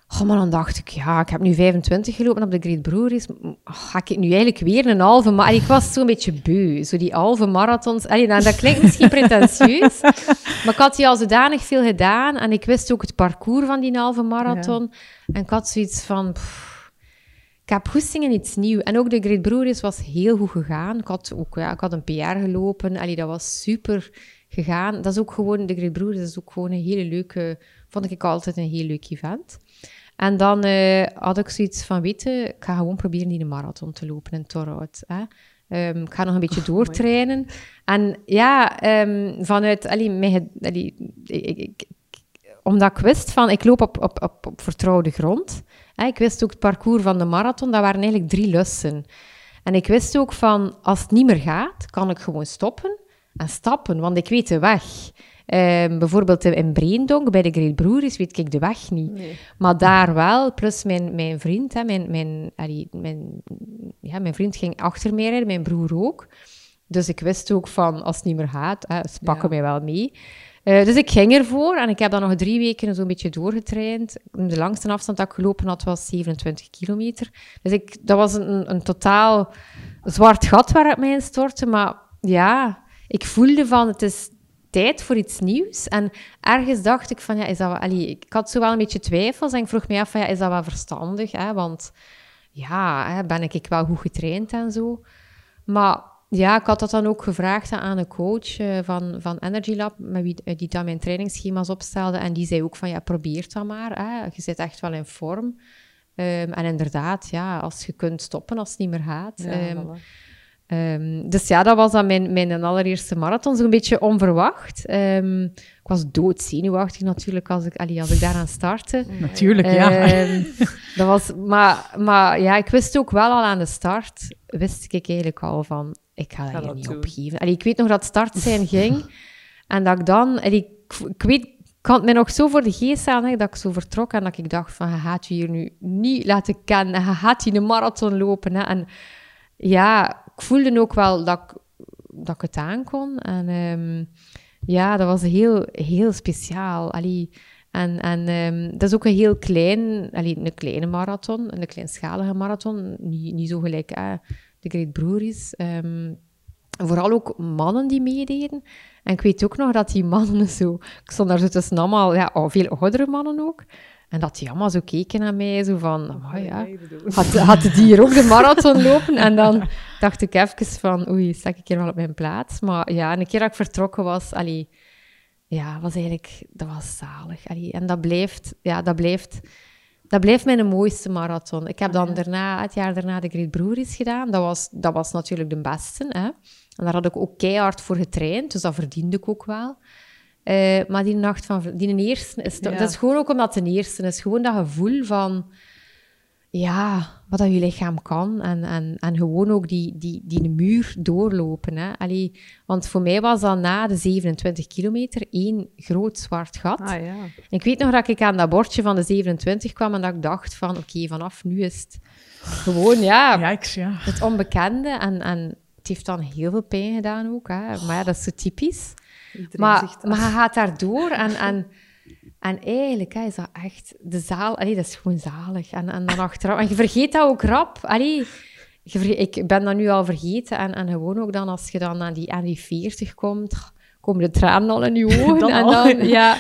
Oh, maar dan dacht ik, ja, ik heb nu 25 gelopen op de Great Breweries. Ga ik nu eigenlijk weer een halve marathon? Ik was zo'n beetje beu, zo die halve marathons. Allee, nou, dat klinkt misschien pretentieus, maar ik had die al zodanig veel gedaan. En ik wist ook het parcours van die halve marathon. Ja. En ik had zoiets van... Pff, ik heb iets nieuws. En ook de Great Breweries was heel goed gegaan. Ik had ook ja, ik had een PR gelopen. Allee, dat was super gegaan. Dat is ook gewoon, de Great Breweries is ook gewoon een hele leuke, vond ik altijd een heel leuk event. En dan uh, had ik zoiets van, weten, ik ga gewoon proberen die marathon te lopen in Torhout. Hè. Um, ik ga nog een beetje oh, doortrainen. Mooi. En ja, um, vanuit, allee, mij, allee, ik, ik, omdat ik wist van, ik loop op, op, op, op vertrouwde grond. Ik wist ook het parcours van de marathon, dat waren eigenlijk drie lussen. En ik wist ook van, als het niet meer gaat, kan ik gewoon stoppen en stappen, want ik weet de weg. Um, bijvoorbeeld in Breendonk, bij de Great Breweries, weet ik de weg niet. Nee. Maar daar wel, plus mijn, mijn vriend, hè, mijn, mijn, allee, mijn, ja, mijn vriend ging achter mij rijden, mijn broer ook. Dus ik wist ook van, als het niet meer gaat, hè, ze pakken Ja. mij wel mee. Eh, dus ik ging ervoor en ik heb dan nog drie weken zo'n beetje doorgetraind. De langste afstand dat ik gelopen had, was 27 kilometer. Dus ik, dat was een, een totaal zwart gat waar het mij in stortte. Maar ja, ik voelde van, het is tijd voor iets nieuws. En ergens dacht ik van, ja, is dat wel... Ik had zo wel een beetje twijfels en ik vroeg me af van, ja, is dat wel verstandig? Hè? Want ja, hè, ben ik wel goed getraind en zo. Maar ja, ik had dat dan ook gevraagd aan een coach eh, van, van Energy Lab, met wie, eh, die dan mijn trainingsschema's opstelde. En die zei ook van, ja, probeer dat maar. Hè. Je zit echt wel in vorm. Ehm, en inderdaad, ja, als je kunt stoppen als het niet meer gaat. Ja, Ehm, voilà. Ehm, dus ja, dat was dan mijn, mijn allereerste marathon, zo'n beetje onverwacht. Ik was doodzenuwachtig natuurlijk als ik, allee, als ik daaraan startte. Natuurlijk, ja. Dat was, maar, maar ja, ik wist ook wel al aan de start, wist ik eigenlijk al van, ik ga dat Ga hier dat niet doen. opgeven. Allee, ik weet nog dat start zijn ging en dat ik dan, allee, ik, ik weet, ik kan het mij nog zo voor de geest halen dat ik zo vertrok en dat ik dacht van, je gaat je hier nu niet laten kennen, je gaat hier een marathon lopen. Hè. En ja, ik voelde ook wel dat ik, dat ik het aankon. En ehm, ja, dat was heel, heel speciaal. Allee, en en ehm, dat is ook een heel klein, allee, een kleine marathon, een kleinschalige marathon. Niet, niet zo gelijk hè, de Great Breweries. Ehm, vooral ook mannen die meededen. En ik weet ook nog dat die mannen zo... Ik stond daar zo tussen allemaal, ja, oh, veel oudere mannen ook. En dat die allemaal zo keken naar mij, zo van... amai, ja, had, had die hier ook de marathon lopen? En dan dacht ik even van, oei, sta ik hier wel op mijn plaats? Maar ja, een keer dat ik vertrokken was, allee, ja, was eigenlijk, dat was zalig. Allee, en dat blijft, ja, dat blijft, dat blijft mijn mooiste marathon. Ik heb dan daarna, het jaar daarna de Great Breweries gedaan. Dat was, dat was natuurlijk de beste, hè. En daar had ik ook keihard voor getraind, dus dat verdiende ik ook wel. Eh, maar die nacht van... Die eerste is... Ja. Dat is gewoon ook omdat de eerste is. Gewoon dat gevoel van... ja, wat dat je lichaam kan. En, en, en gewoon ook die, die, die muur doorlopen. Hè. Allee, want voor mij was dat na de 27 kilometer één groot zwart gat. Ah, ja. Ik weet nog dat ik aan dat bordje van de 27 kwam en dat ik dacht van, oké, vanaf nu is het gewoon, ja, Yikes, ja. het onbekende. En, en het heeft dan heel veel pijn gedaan ook. Hè. Maar ja, dat is zo typisch. Iedereen Maar, maar je gaat daardoor en, en, en eigenlijk hè, is dat echt de zaal. Allee, dat is gewoon zalig. En, en dan achteraf. En je vergeet dat ook rap. Allee, ik ben dat nu al vergeten. En, en gewoon ook dan als je dan aan die, aan die 40 komt, komen de tranen al in je ogen. Dan en al, dan, ja.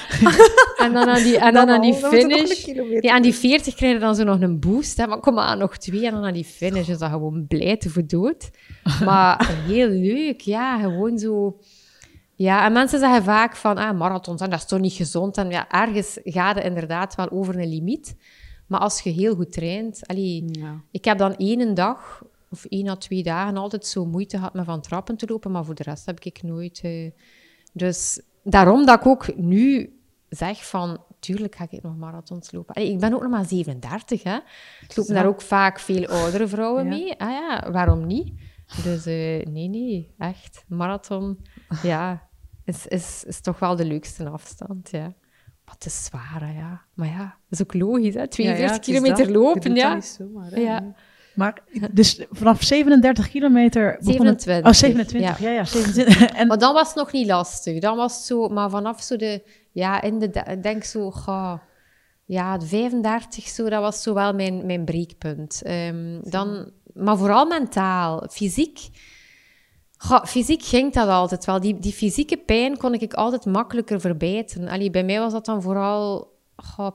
En dan aan die, en dan aan die al, finish. Ja, aan die 40 krijg je dan zo nog een boost. Hè. Maar kom aan, nog twee. En dan aan die finish is dat gewoon blij te verdood. Maar heel leuk, ja. Gewoon zo... Ja, en mensen zeggen vaak van, ah, marathons, hè, dat is toch niet gezond? En ja, ergens gaat het inderdaad wel over een limiet. Maar als je heel goed traint... Allee, Ja. ik heb dan één dag of één à twee dagen altijd zo moeite gehad met van trappen te lopen, maar voor de rest heb ik nooit... eh, Dus daarom dat ik ook nu zeg van, tuurlijk ga ik nog marathons lopen. Allee, ik ben ook nog maar 37, hè. Ik loop daar ook vaak veel oudere vrouwen Ja. mee. Ah ja, waarom niet? Dus eh, nee, nee, echt. Marathon, ja, is, is, is toch wel de leukste afstand, ja. Maar het is zwaar, hè, ja. Maar ja, dat is ook logisch, hè. 42 Ja, ja, het is kilometer dat. Lopen, ja. niet zomaar, hè. Ja. Maar dus vanaf 37 kilometer begon het... 27. Oh, 27. Ja, ja, 27. En Maar dan was het nog niet lastig. Dan was het zo, maar vanaf zo de, ja, in de, ik denk zo, ga, ja, de 35 zo, dat was zo wel mijn, mijn breekpunt. Ehm, dan, maar vooral mentaal, fysiek. Ga, fysiek ging dat altijd wel. Die, die fysieke pijn kon ik altijd makkelijker verbijten. Allee, bij mij was dat dan vooral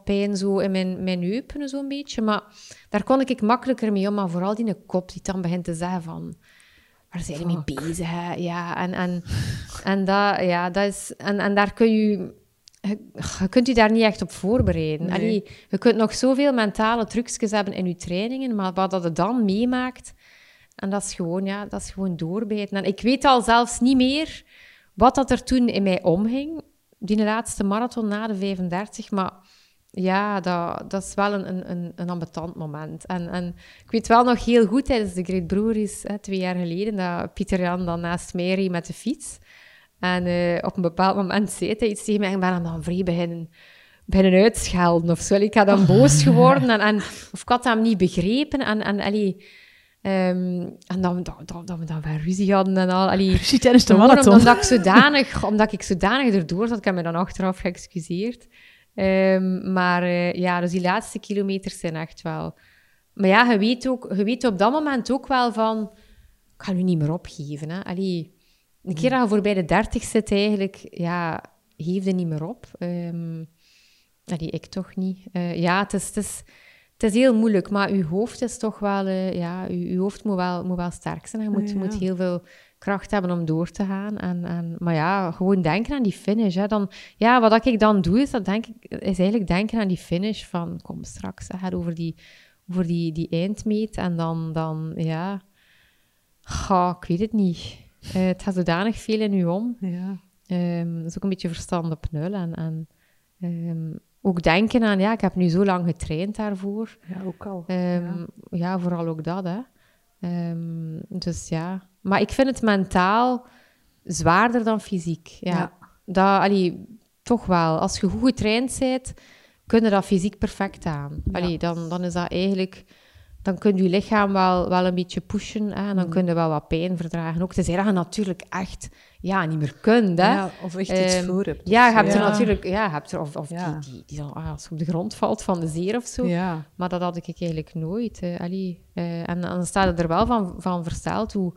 pijn zo in mijn, mijn heupen zo'n beetje. Maar daar kon ik makkelijker mee om. Maar vooral die kop die dan begint te zeggen van... Waar zijn jullie mee bezig? Hè? Ja, en, en, en, dat, ja, dat is, en, en daar kun je... Je, je kunt je daar niet echt op voorbereiden. Nee. Allee, je kunt nog zoveel mentale trucjes hebben in je trainingen, maar wat dat je dan meemaakt, en dat is gewoon, ja, dat is gewoon doorbijten. En ik weet al zelfs niet meer wat dat er toen in mij omging, die laatste marathon na de 35, maar ja, dat, dat is wel een, een, een, ambetant moment. En, en ik weet wel nog heel goed, tijdens de Great Breweries, hè, twee jaar geleden, dat Pieter Jan dan naast mij reed met de fiets. En eh, op een bepaald moment zei hij iets tegen mij en ik ben hem dan vrij beginnen, beginnen uitschelden of zo. Ik had dan boos geworden en, en, of ik had hem niet begrepen. En, en, allee, ehm, en dan, dat, dat, dat we dan weer ruzie hadden en al. Allee, precies tijdens de marathon. Omdat ik zodanig, omdat ik zodanig erdoor zat, ik heb me dan achteraf geëxcuseerd. Ehm, maar eh, ja, dus die laatste kilometers zijn echt wel... Maar ja, je weet, ook, je weet op dat moment ook wel van... Ik ga nu niet meer opgeven. Hè. Allee, een keer dat je voorbij de dertig zit, eigenlijk, ja, geef je niet meer op. Ehm allee, ik toch niet. Eh, ja, het is, het, is, het is heel moeilijk, maar je hoofd is toch wel... eh, ja, hoofd moet wel, moet wel sterk zijn. Je moet, Ja, moet heel veel kracht hebben om door te gaan. En, en, maar ja, gewoon denken aan die finish. Hè. Dan, ja, wat ik dan doe, is, dat denk ik, is eigenlijk denken aan die finish van... Kom, straks hè, gaat over die, over die, die eindmeet. En dan, dan ja... Ga, ik weet het niet. Eh, het gaat zodanig veel in u om. Ja. Ehm, dat is ook een beetje verstand op nul. En, en ehm, ook denken aan, ja, ik heb nu zo lang getraind daarvoor. ja, ook al. Ehm, ja. vooral ook dat, hè. Ehm, dus ja. Maar ik vind het mentaal zwaarder dan fysiek. Ja. Ja. Dat, allee, toch wel. Als je goed getraind bent, kun je dat fysiek perfect aan. Allee, dan, dan is dat eigenlijk... Dan kun je lichaam wel, wel een beetje pushen. Hè, en dan Mm. kun je wel wat pijn verdragen. Ook tenzij dat je natuurlijk echt ja, niet meer kunt. Hè. Ja, of echt iets Ehm, voor hebt. Ja, je hebt er natuurlijk... Ja, hebt er, of of Ja. die, die, die dan ah, als je op de grond valt van de zeer of zo. Maar dat had ik eigenlijk nooit. eh, allee, eh, en dan staat het er wel van, van versteld hoe,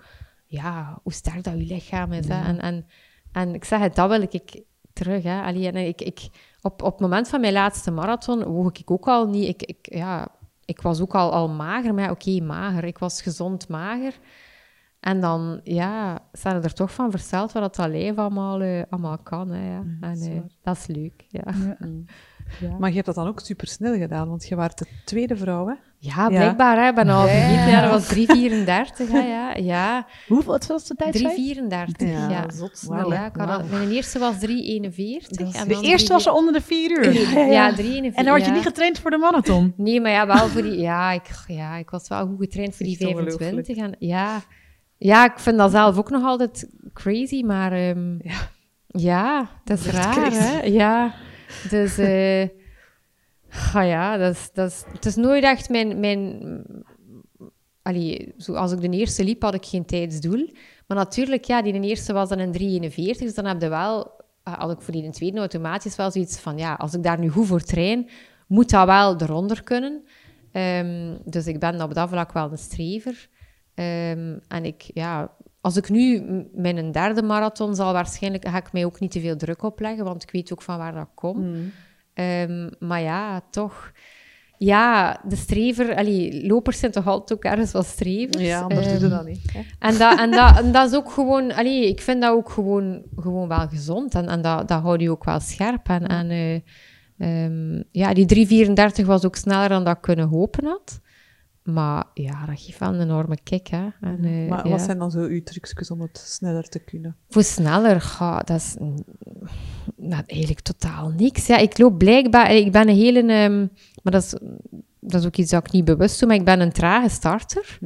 ja, hoe sterk dat je lichaam is. Hè. En, en, en ik zeg het, dat wil ik terug. Hè. Allee, en ik, ik, op, op het moment van mijn laatste marathon woog ik ook al niet... Ik, ik, ja, ik was ook al, al mager, maar ja, oké, mager. Ik was gezond mager. En dan, ja, staan er toch van versteld wat dat lijf allemaal, eh, allemaal kan. Hè, ja. Ja, en dat is eh, dat is leuk, ja. Ja. Ja. Maar je hebt dat dan ook super snel gedaan, want je was de tweede vrouw, hè? Ja, blijkbaar. Hè. Ik ben al Ja. vergeten. Ja, dat was 3,34. hè, ja, ja. Hoeveel wat was de tijd? zei je? 3,34. Ja, ja. zot snel, Ja, had mijn eerste was 3,41. Dat is- en De dan eerste was 3,4. al onder de vier uur. Ja, 3,41. En dan word je ja. niet getraind voor de marathon. Nee, maar ja, wel voor die... Ja, ik, ja, ik was wel goed getraind voor die Echt ongelooflijk. 25. En, ja, ja, ik vind dat zelf ook nog altijd crazy, maar... ehm, Ja. ja, dat is raar, crazy. hè? Ja, dus... ah ja, dat is, dat is, het is nooit echt mijn... mijn allee, zo, als ik de eerste liep, had ik geen tijdsdoel. Maar natuurlijk, ja, die eerste was dan een 3,41, dus dan heb je wel... Had ik voor die tweede automatisch wel zoiets van, ja, als ik daar nu goed voor train, moet dat wel eronder kunnen. Ehm, dus ik ben op dat vlak wel een strever. Ehm, en ik, ja, als ik nu mijn derde marathon zal waarschijnlijk, ga ik mij ook niet te veel druk opleggen, want ik weet ook van waar dat komt. Mm. Ehm, maar ja, toch. Ja, de strever, allee, lopers zijn toch altijd ook ergens wel strevers. Ja, anders doe je Ehm, dat niet. Hè? en dat, en, dat, en dat is ook gewoon, allee, ik vind dat ook gewoon, gewoon wel gezond en, en dat, dat houdt je ook wel scherp. En, en eh, ehm, ja, die 3,34 was ook sneller dan dat ik kunnen hopen had. Maar ja, dat geeft wel een enorme kick. Hè. En, eh, maar ja. wat zijn dan zo uw trucjes om het sneller te kunnen? Voor sneller, ga, dat is nou, eigenlijk totaal niks. Ja, ik loop blijkbaar, ik ben een hele, ehm, maar dat is, dat is ook iets dat ik niet bewust doe, maar ik ben een trage starter.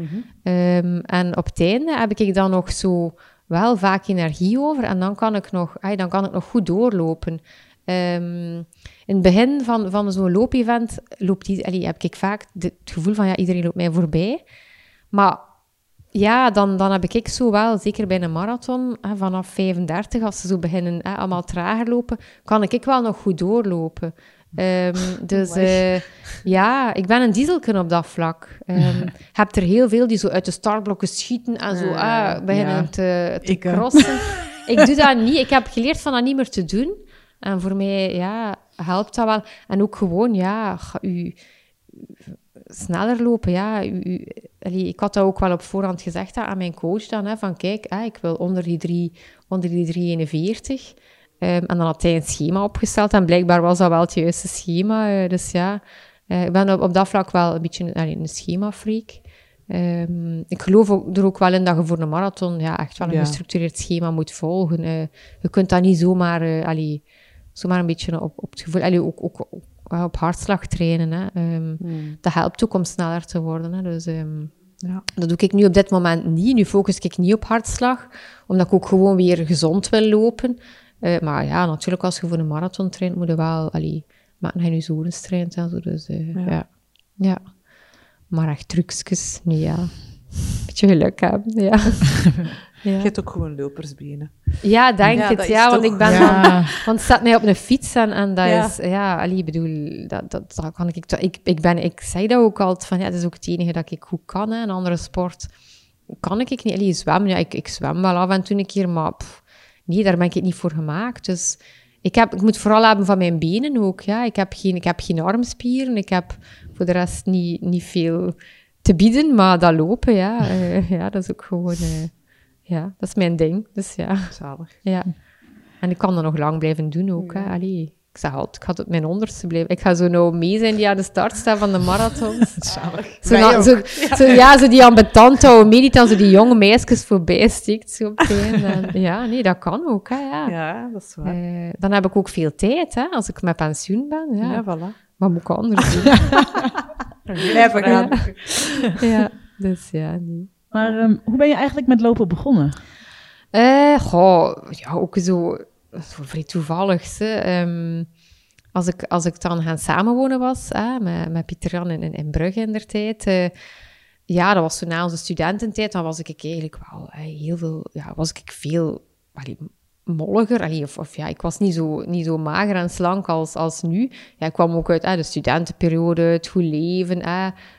Ehm, en op het einde heb ik dan nog zo wel vaak energie over en dan kan ik nog, ay, dan kan ik nog goed doorlopen. Ehm, in het begin van, van zo'n loopevent loopt die, allee, heb ik vaak de- het gevoel van ja, iedereen loopt mij voorbij. Maar ja, dan, dan heb ik zo wel, zeker bij een marathon, hè, vanaf 35, als ze zo beginnen hè, allemaal trager lopen, kan ik wel nog goed doorlopen. Ehm, dus eh, ja, ik ben een dieselken op dat vlak. Je hebt er heel veel die zo uit de startblokken schieten en zo Eh, ah, beginnen ja. te, te Ik, eh. crossen. ik doe dat niet. Ik heb geleerd van dat niet meer te doen. En voor mij, ja, helpt dat wel. En ook gewoon, ja, u sneller lopen, ja. U, u- allee, ik had dat ook wel op voorhand gezegd aan mijn coach dan, hè, van kijk, ik wil onder die, drie, onder die 341. Ehm, en dan had hij een schema opgesteld en blijkbaar was dat wel het juiste schema. eh, dus ja, eh, ik ben op, op dat vlak wel een beetje een, allee, een schema-freak. Ehm, ik geloof ook, er ook wel in dat je voor een marathon ja, echt wel een Ja. gestructureerd schema moet volgen. Eh, je kunt dat niet zomaar, allee, zomaar een beetje op, op het gevoel, allee, ook, ook, ook op hartslag trainen. Hè. Ehm, Dat helpt ook om sneller te worden. Hè. Dus, ehm, Ja. dat doe ik nu op dit moment niet. Nu focus ik niet op hartslag, omdat ik ook gewoon weer gezond wil lopen. Eh, maar ja, natuurlijk, als je voor een marathon traint, moet je wel... Allee, maken hij nu zones traint en zo. Dus eh, Ja. ja. ja. Maar echt trucjes, nee, ja. Beetje geluk hebben, ja. Je ja. hebt ook gewoon lopersbenen. Ja, denk Ja, het. Ja, want toch- ik ben Ja. dan... Want het staat mij op een fiets en, en dat Ja. is... Ja, allee, bedoel, dat, dat, dat kan ik, ik... Ik ben... Ik zei dat ook altijd, van ja, dat is ook het enige dat ik goed kan, hè. Een andere sport kan ik niet. Allee, zwemmen, ja, ik, ik zwem wel af en toe een keer, maar pff, nee, daar ben ik niet voor gemaakt. Dus ik, heb, ik moet vooral hebben van mijn benen ook, ja. Ik heb geen, ik heb geen armspieren, ik heb voor de rest niet, niet veel te bieden, maar dat lopen, ja, eh, ja dat is ook gewoon... eh, ja, dat is mijn ding. Dus ja. Zalig. Ja. En ik kan dat nog lang blijven doen ook. Hè. Allee, ik zeg altijd, ik ga tot mijn onderste blijven. Ik ga zo nou mee zijn die aan de start staan van de marathons. Zalig. Zo, na- zo, zo, ja, zo die ambetant houden mee, die dan zo die jonge meisjes voorbij stikt. Zo op. En ja, nee, dat kan ook. Hè, ja. Ja, dat is waar. Eh, dan heb ik ook veel tijd, hè, als ik met pensioen ben. Ja. Ja, voilà. Wat moet ik anders doen? Blijven gaan. ja, dus ja, nee. Maar ehm, hoe ben je eigenlijk met lopen begonnen? Eh, goh, ja, ook zo, zo vrij toevallig. Ehm, als, ik, als ik dan gaan samenwonen was met, met Pieter Jan in, in, Brugge in der tijd. eh, ja, dat was zo na onze studententijd. Dan was ik eigenlijk wel heel veel, ja, was ik veel molliger. Of, ja, ik was niet zo, niet zo mager en slank als, als nu. Ja, ik kwam ook uit de studentenperiode, het goed leven.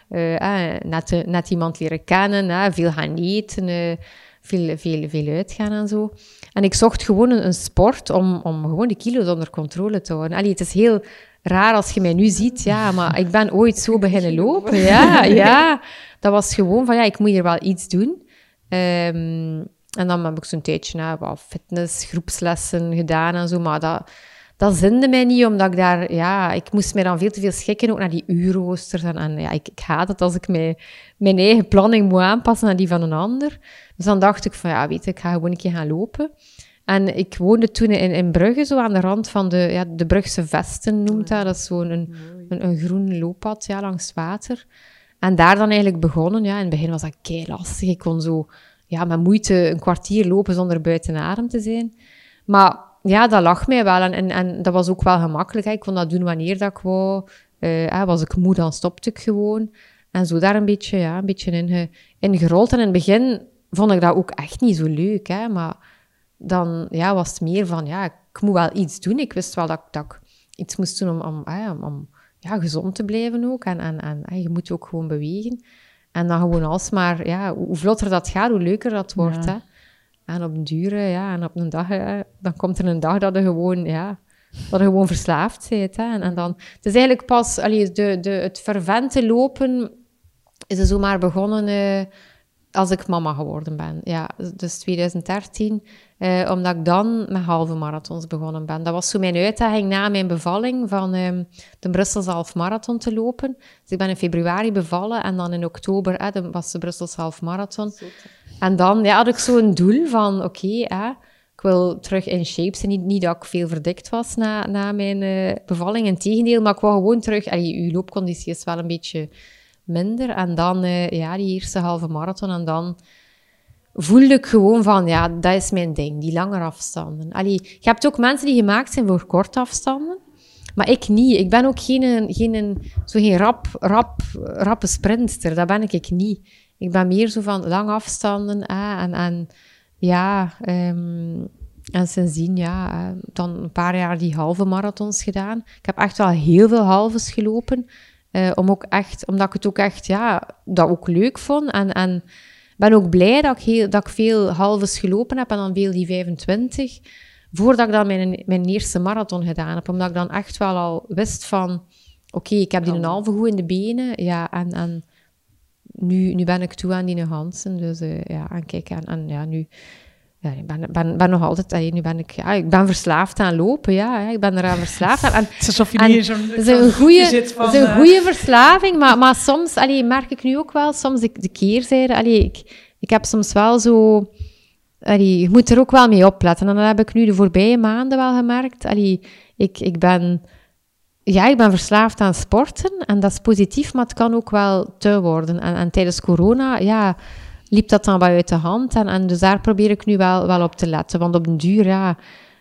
Eh, eh, net, net iemand leren kennen, eh, veel gaan eten. eh, veel, veel, veel uitgaan en zo. En ik zocht gewoon een, een sport om, om gewoon de kilo's onder controle te houden. Allee, het is heel raar als je mij nu ziet, ja, maar ik ben ooit zo beginnen lopen. Ja, ja. Dat was gewoon van, ja, ik moet hier wel iets doen. Ehm, en dan heb ik zo'n tijdje nou, wat fitness, groepslessen gedaan en zo, maar dat, dat zinde mij niet, omdat ik daar, ja, ik moest mij dan veel te veel schikken, ook naar die uurroosters. En, en ja, ik, ik haat het als ik mij, mijn eigen planning moet aanpassen aan die van een ander. Dus dan dacht ik van, ja, weet je, ik ga gewoon een keer gaan lopen. En ik woonde toen in, in Brugge, zo aan de rand van de, ja, de Brugse Vesten noemt dat. Dat is zo'n een, een, een, groen looppad ja, langs water. En daar dan eigenlijk begonnen. Ja, in het begin was dat kei lastig. Ik kon zo ja, met moeite een kwartier lopen zonder buiten adem te zijn. Maar ja, dat lag mij wel. En, en, en dat was ook wel gemakkelijk. Hè. Ik kon dat doen wanneer dat ik wou. Uh, was ik moe, dan stopte ik gewoon. En zo daar een beetje, ja, een beetje in, in gerold. En in het begin vond ik dat ook echt niet zo leuk. Hè. Maar dan ja, was het meer van, ja, ik moet wel iets doen. Ik wist wel dat, dat ik iets moest doen om, om, om, om ja, gezond te blijven ook. En, en, en je moet ook gewoon bewegen. En dan gewoon alsmaar, ja, hoe vlotter dat gaat, hoe leuker dat wordt. Hè? En op een dure, ja, en op een dag, dan komt er een dag dat je gewoon, ja, dat je gewoon verslaafd bent. Hè? En, en dan, het is eigenlijk pas, allee, de, de, het fervente lopen is er zomaar begonnen uh, als ik mama geworden ben. Ja, dus 2013, uh, omdat ik dan met halve marathons begonnen ben. Dat was zo mijn uitdaging na mijn bevalling van um, de Brusselse half marathon te lopen. Dus ik ben in februari bevallen en dan in oktober uh, was de Brusselse half marathon. En dan ja, had ik zo'n doel van, oké, okay, ik wil terug in shape zijn. Niet, niet dat ik veel verdikt was na, na mijn uh, bevalling, in tegendeel, maar ik wou gewoon terug... Allee, je loopconditie is wel een beetje minder. En dan, uh, ja, die eerste halve marathon. En dan voelde ik gewoon van, ja, dat is mijn ding, die lange afstanden. Allee, je hebt ook mensen die gemaakt zijn voor korte afstanden. Maar ik niet. Ik ben ook geen, geen, zo geen rap, rap, rappe sprinter. Dat ben ik niet. Ik ben meer zo van lange afstanden. en, en ja, um, en sindsdien, ja, dan een paar jaar die halve marathons gedaan. Ik heb echt wel heel veel halves gelopen. Uh, om ook echt, omdat ik het ook echt, ja, dat ook leuk vond. En, en ben ook blij dat ik, heel, dat ik veel halves gelopen heb en dan veel die 25. Voordat ik dan mijn, mijn eerste marathon gedaan heb. Omdat ik dan echt wel al wist van, oké, ik heb die een halve goed in de benen. Ja, en, en nu, nu ben ik toe aan die Hansen. Dus uh, ja, en kijk, en, en ja, nu ja, ik ben, ben, ben nog altijd, nu ben ik, ja, ik ben verslaafd aan lopen, ja, ik ben eraan verslaafd. En, het is alsof je niet zo'n Het is een goede, een goede uh... verslaving, maar, maar soms, allee, merk ik nu ook wel, soms de, de keerzijde, allee, ik, ik heb soms wel zo, allee, je moet er ook wel mee opletten. En dat heb ik nu de voorbije maanden wel gemerkt. Allee, ik, ik ben, ja, ik ben verslaafd aan sporten en dat is positief, maar het kan ook wel te worden. En, en tijdens corona, ja liep dat dan wel uit de hand. En, dus daar probeer ik nu wel, wel op te letten. Want op den duur, ja,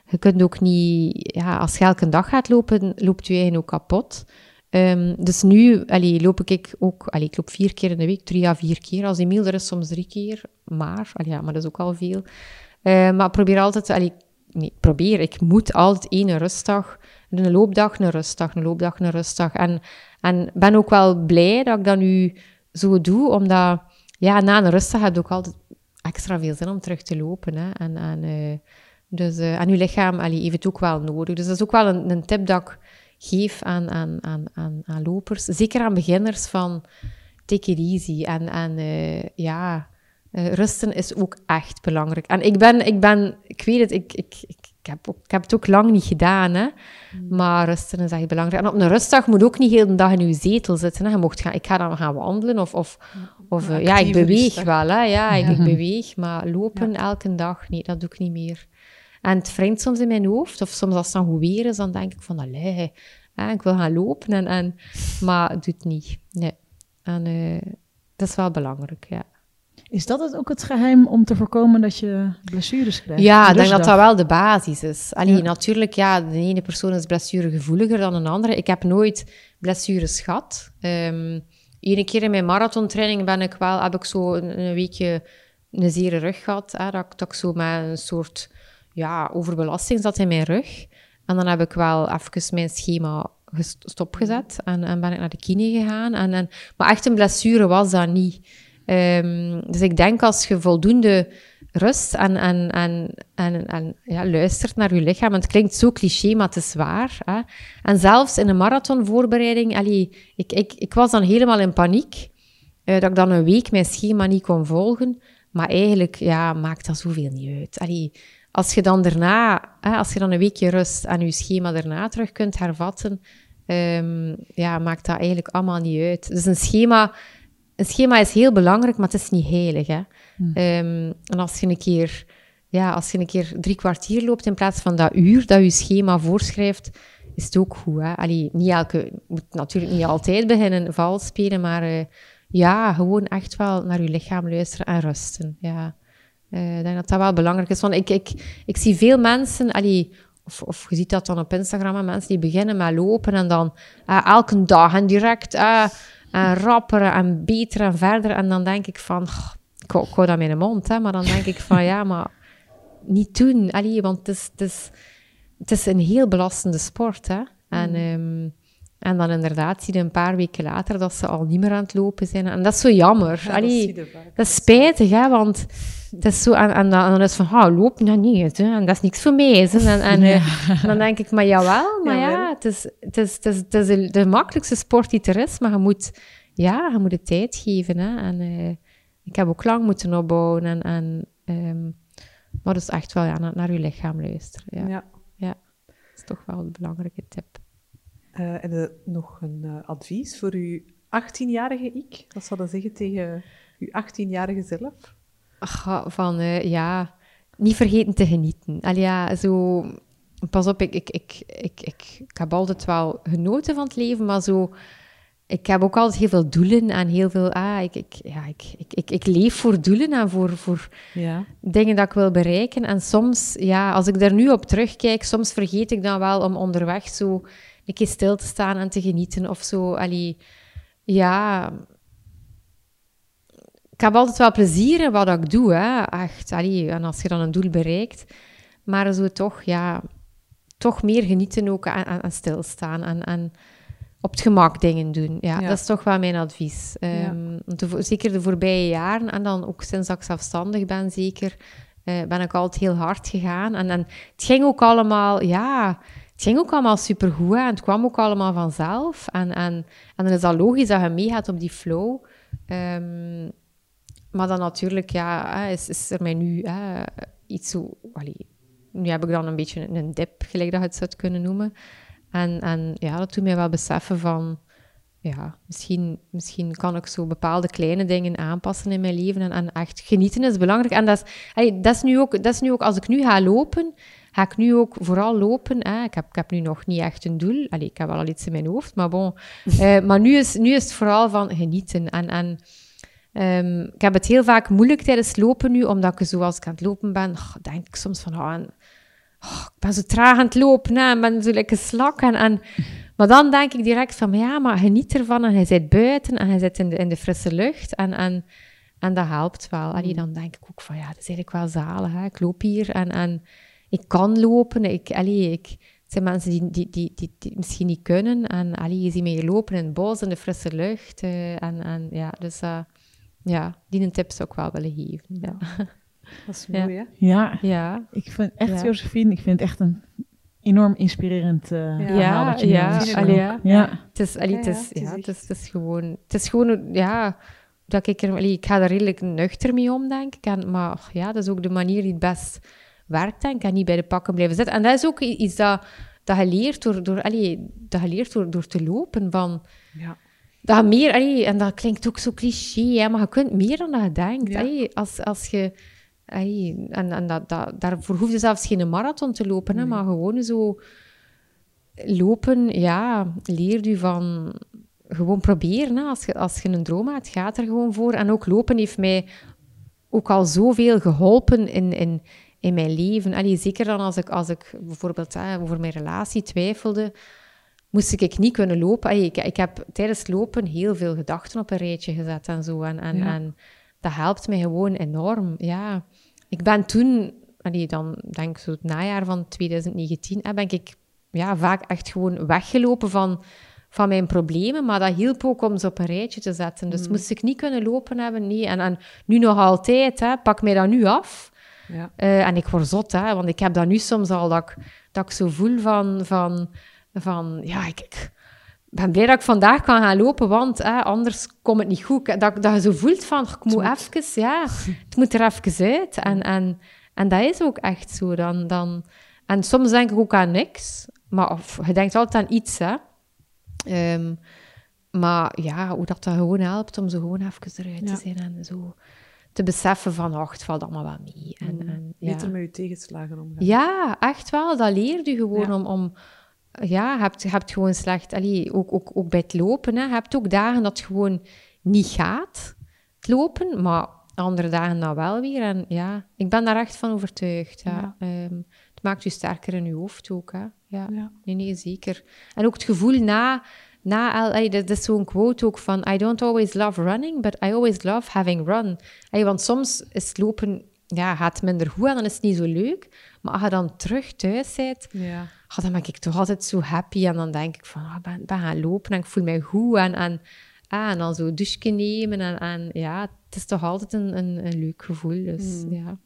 je kunt ook niet... Ja, als je elke dag gaat lopen, loopt je eigen ook kapot. Um, dus nu allee, loop ik ook... Allee, ik loop vier keer in de week, drie à vier keer. Als Emiel er is, soms drie keer. Maar, allee, ja, maar dat is ook al veel. Uh, maar probeer altijd... Allee, nee, probeer. Ik moet altijd één rustdag... Een loopdag, een rustdag, een loopdag, een rustdag. En, en ben ook wel blij dat ik dat nu zo doe, omdat ja, na een rustdag heb je ook altijd extra veel zin om terug te lopen. Hè. En, en, uh, dus, uh, en je lichaam allee, heeft het ook wel nodig. Dus dat is ook wel een, een tip dat ik geef aan, aan, aan, aan, aan lopers. Zeker aan beginners van take it easy. En, en uh, ja, rusten is ook echt belangrijk. En ik ben, ik ben ik weet het, ik, ik, ik, heb, ook, ik heb het ook lang niet gedaan, hè. Mm. Maar rusten is echt belangrijk. En op een rustdag moet ook niet heel de dag in je zetel zitten. Hè. Je mocht gaan, ik ga dan gaan wandelen of, of, of uh, ja, ik beweeg wel, hè. Ja, Ik, ik, beweeg, maar lopen elke dag, nee, dat doe ik niet meer. En het wringt soms in mijn hoofd, of soms als het dan goed weer is, dan denk ik van, allee, hè, ik wil gaan lopen, en, en, maar het doet niet. Nee. En uh, dat is wel belangrijk, ja. Is dat het ook het geheim om te voorkomen dat je blessures krijgt? Ja, ik denk dat dat wel de basis is. Allee, Natuurlijk, ja, de ene persoon is blessuregevoeliger dan een andere. Ik heb nooit blessures gehad. Um, Ene keer in mijn marathontraining ben ik wel, heb ik zo een, weekje een zere rug gehad. Hè, dat, dat ik zo met een soort ja, overbelasting zat in mijn rug. En dan heb ik wel even mijn schema stopgezet en, en ben ik naar de kine gegaan. En, en, maar echt een blessure was dat niet. Um, dus ik denk als je voldoende rust en, ja, luistert naar je lichaam. Het klinkt zo cliché, maar het is waar. Hè? En zelfs in een marathonvoorbereiding, allee, ik, ik, ik was dan helemaal in paniek. Uh, dat ik dan een week mijn schema niet kon volgen. Maar eigenlijk ja, maakt dat zoveel niet uit. Allee, als je dan daarna, hè, als je dan een weekje rust en je schema daarna terug kunt hervatten, ehm, ja, maakt dat eigenlijk allemaal niet uit. Dus een schema, een schema is heel belangrijk, maar het is niet heilig. Hè? Hmm. Ehm, en als je een keer, ja, als je een keer drie kwartier loopt in plaats van dat uur dat je schema voorschrijft, is het ook goed. Hè? Allee, niet elke, je moet natuurlijk niet altijd beginnen vals spelen, maar eh, ja, gewoon echt wel naar je lichaam luisteren en rusten. Ja. Eh, ik denk dat dat wel belangrijk is. Want ik, ik, ik zie veel mensen, allee, of, of je ziet dat dan op Instagram, mensen die beginnen met lopen en dan eh, elke dag en direct eh, en rapper en beter en verder. En dan denk ik van, "Goh, ik hou, ik hou dat in mijn mond, hè, maar dan denk ik van, ja, maar niet doen. Allee, want het is, het, is, het is een heel belastende sport. Hè? En, ehm, en dan inderdaad zie je een paar weken later dat ze al niet meer aan het lopen zijn. En dat is zo jammer. Allee, dat is spijtig, hè, want het is zo... Is het van, ah, loop nou niet, hè, en dat is niks voor mij. Hè. En, en, eh, en dan denk ik, maar jawel, maar ja, het is, het is, het is, het is de, de makkelijkste sport die er is, maar je moet, ja, je moet de tijd geven. Hè. En eh, ik heb ook lang moeten opbouwen. En, en, ehm, maar dus echt wel ja, naar, naar je lichaam luisteren. Ja. Ja. Dat is toch wel een belangrijke tip. Eh, en nog een advies voor uw 18-jarige ik? Wat zou dat zeggen tegen uw 18-jarige zelf? Ach, van, eh, ja, niet vergeten te genieten. Al ja, zo... Pas op, ik, ik, ik, ik, ik, ik heb altijd wel genoten van het leven, maar zo... Ik heb ook altijd heel veel doelen en heel veel... Ah, ik, ik, ja, ik, ik, ik, ik leef voor doelen en voor, voor Ja. dingen dat ik wil bereiken. En soms, ja, als ik daar nu op terugkijk, soms vergeet ik dan wel om onderweg zo een keer stil te staan en te genieten of zo. Allee, ja... Ik heb altijd wel plezier in wat ik doe, hè. Echt, allee, en als je dan een doel bereikt. Maar zo toch, ja... Toch meer genieten ook en, stilstaan en... en op het gemak dingen doen. Ja, Ja. dat is toch wel mijn advies. De vo- zeker de voorbije jaren, en dan ook sinds dat ik zelfstandig ben, zeker, eh, ben ik altijd heel hard gegaan. En, en het ging ook allemaal, ja, het ging ook allemaal supergoed. hè, En het kwam ook allemaal vanzelf. En, en, en dan is dat logisch dat je meegaat op die flow. Ehm, maar dan natuurlijk, ja, is, is er mij nu hè, iets zo... allee, nu heb ik dan een beetje een dip, gelijk dat je het zou kunnen noemen. En, en ja, dat doet mij wel beseffen van... Ja, misschien, misschien kan ik zo bepaalde kleine dingen aanpassen in mijn leven. En, en echt genieten is belangrijk. En dat is, allee, dat, is nu ook, dat is nu ook... Als ik nu ga lopen, ga ik nu ook vooral lopen. Hè. Ik, heb, ik heb nu nog niet echt een doel. Allee, ik heb wel al iets in mijn hoofd, maar bon. Eh, maar nu is, nu is het vooral van genieten. En... en Ehm, ik heb het heel vaak moeilijk tijdens lopen nu, omdat ik zoals ik aan het lopen ben, oh, denk ik soms van, oh, en- oh, ik ben zo traag aan het lopen, hè, en ben zo lekker slak. En, en, maar dan denk ik direct van, maar ja, maar geniet ervan en hij zit buiten en hij zit in de, in de frisse lucht en, en, en dat helpt wel. Allee, dan denk ik ook van, ja, dat is eigenlijk wel zalig. Hè. Ik loop hier en, en ik kan lopen. Ik, allee, ik, het zijn mensen die, die, die, die, misschien niet kunnen. En allee, je ziet mij hier lopen in het bos, in de frisse lucht. eh, en, en ja, dus eh, ja, die een tip zou ik wel willen geven. Ja, Dat is Ja. mooi, hè? Ja, ja. ik vind echt, Ja. Josephine, ik vind het echt een enorm inspirerend eh Ja. verhaal Ja, dat je ja, allee, ja. ja. Het is, allee, het Ja, is, ja, het is ja, het gewoon, het is gewoon, ja, dat ik er, allee, ik ga er redelijk nuchter mee om, denk ik. En, maar ach, ja, dat is ook de manier die het best werkt, denk ik. En niet bij de pakken blijven zitten. En dat is ook iets dat, dat je leert door, door, allee, dat je leert door, door te lopen. Van, Ja. Dat je meer, allee, en dat klinkt ook zo cliché, hè, maar je kunt meer dan dat je denkt. Ja. Allee, als, als je, allee, en, en dat, dat, daarvoor hoef je zelfs geen marathon te lopen, hè, Nee. maar gewoon zo lopen, ja, leert u van gewoon proberen. Hè. Als, je, als je een droom hebt, gaat er gewoon voor. En ook lopen heeft mij ook al zoveel geholpen in, in, in mijn leven. Allee, zeker dan als ik, als ik bijvoorbeeld hè, over mijn relatie twijfelde, moest ik niet kunnen lopen. Allee, ik, ik heb tijdens lopen heel veel gedachten op een rijtje gezet en zo. En, en, Ja. en dat helpt mij gewoon enorm. Ja. Ik ben toen, allee, dan denk ik zo het najaar van 2019, hè, ben ik ja, vaak echt gewoon weggelopen van, van mijn problemen. Maar dat hielp ook om ze op een rijtje te zetten. Dus moest ik niet kunnen lopen hebben, nee. En, en nu nog altijd, hè, pak mij dat nu af. Ja. Eh, en ik word zot, hè, want ik heb dat nu soms al, dat ik, dat ik zo voel van, van, van ja, ik, ik ben blij dat ik vandaag kan gaan lopen, want hè, anders komt het niet goed. Dat, dat je zo voelt van, ik moet even, ja, het moet er even uit. En, en, En dat is ook echt zo. Dan, dan, en soms denk ik ook aan niks, maar of, je denkt altijd aan iets, hè. Ehm, maar ja, hoe dat, dat gewoon helpt om zo gewoon even eruit te zijn en zo te beseffen van, ach, het valt allemaal wel mee. En, Mm. en, ja. Beter met je tegenslagen omgaan. Ja, echt wel. Dat leert je gewoon Ja. om... om ja, je hebt, hebt gewoon slecht... Allee, ook, ook, ook bij het lopen, hè. Je hebt ook dagen dat het gewoon niet gaat, het lopen. Maar andere dagen dan wel weer. En ja, ik ben daar echt van overtuigd. Ja. Ja. Ehm, het maakt je sterker in je hoofd ook, hè. Ja. Ja. Nee, nee, zeker. En ook het gevoel na... na al- allee, dat, is zo'n quote ook van... I don't always love running, but I always love having run. Allee, want soms is het lopen... Ja, gaat minder goed en dan is het niet zo leuk. Maar als je dan terug thuis bent, Ja. Ah, dan ben ik toch altijd zo happy. En dan denk ik van, ik ben, ben gaan lopen en ik voel mij goed. En, en, ah, en dan zo een douche nemen. En, en ja, het is toch altijd een, een, een leuk gevoel. Dus Mm. ja,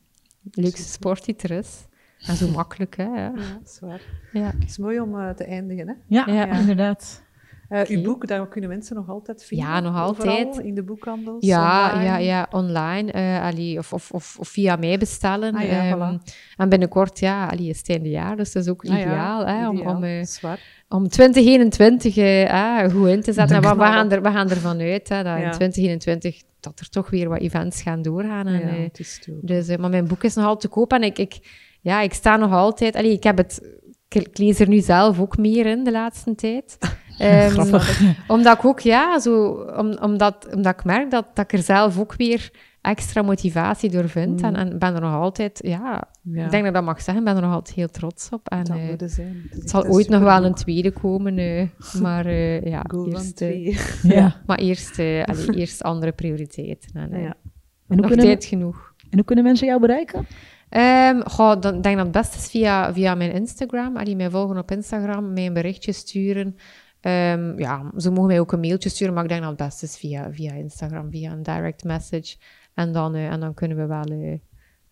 de leukste sport die er is. En zo makkelijk, hè. Ja. ja, dat is waar. ja. Het is mooi om eh, te eindigen, hè. Ja, Ja. inderdaad. Oké. Uw boek, daar kunnen mensen nog altijd vinden. Ja, nog overal, altijd. in de boekhandels, Ja, online. ja, ja, online. eh, allee, of, of, of, of via mij bestellen. Ah ja, Ehm, voilà. En binnenkort, ja, allee, is het einde jaar, dus dat is ook Ah ja, ideaal, hè, om, ideaal. om, eh, om 2021 eh, ah, goed in te zetten. En we, gaan er, we gaan ervan uit hè, dat in Ja. 2021 dat er toch weer wat events gaan doorgaan. En, ja, het is toe. dus, maar mijn boek is nog altijd te koop en ik, ik, ja, ik sta nog altijd... Allee, ik, heb het, ik lees er nu zelf ook meer in de laatste tijd. Ehm, Grappig. omdat ik ook, ja, zo, om, omdat, omdat ik merk dat, dat ik er zelf ook weer extra motivatie door vind. Mm. En, en ben er nog altijd, ja, Ja, ik denk dat ik dat mag zeggen, ben er nog altijd heel trots op. En, dat eh, moet er zijn. Het, zal ooit nog wel een tweede komen, eh, maar eh, ja, eerst. Ja. maar eerst, allee, eerst andere prioriteiten. En, Ja. En hoe, nog kunnen, tijd genoeg. en hoe kunnen mensen jou bereiken? Goh, dan ik denk dat het best is via, via mijn Instagram. Als die mij volgen op Instagram, mij een berichtje sturen. Ehm, ja, ze mogen mij ook een mailtje sturen, maar ik denk dat het best is via, via Instagram, via een direct message. En dan, eh, en dan kunnen we wel, eh,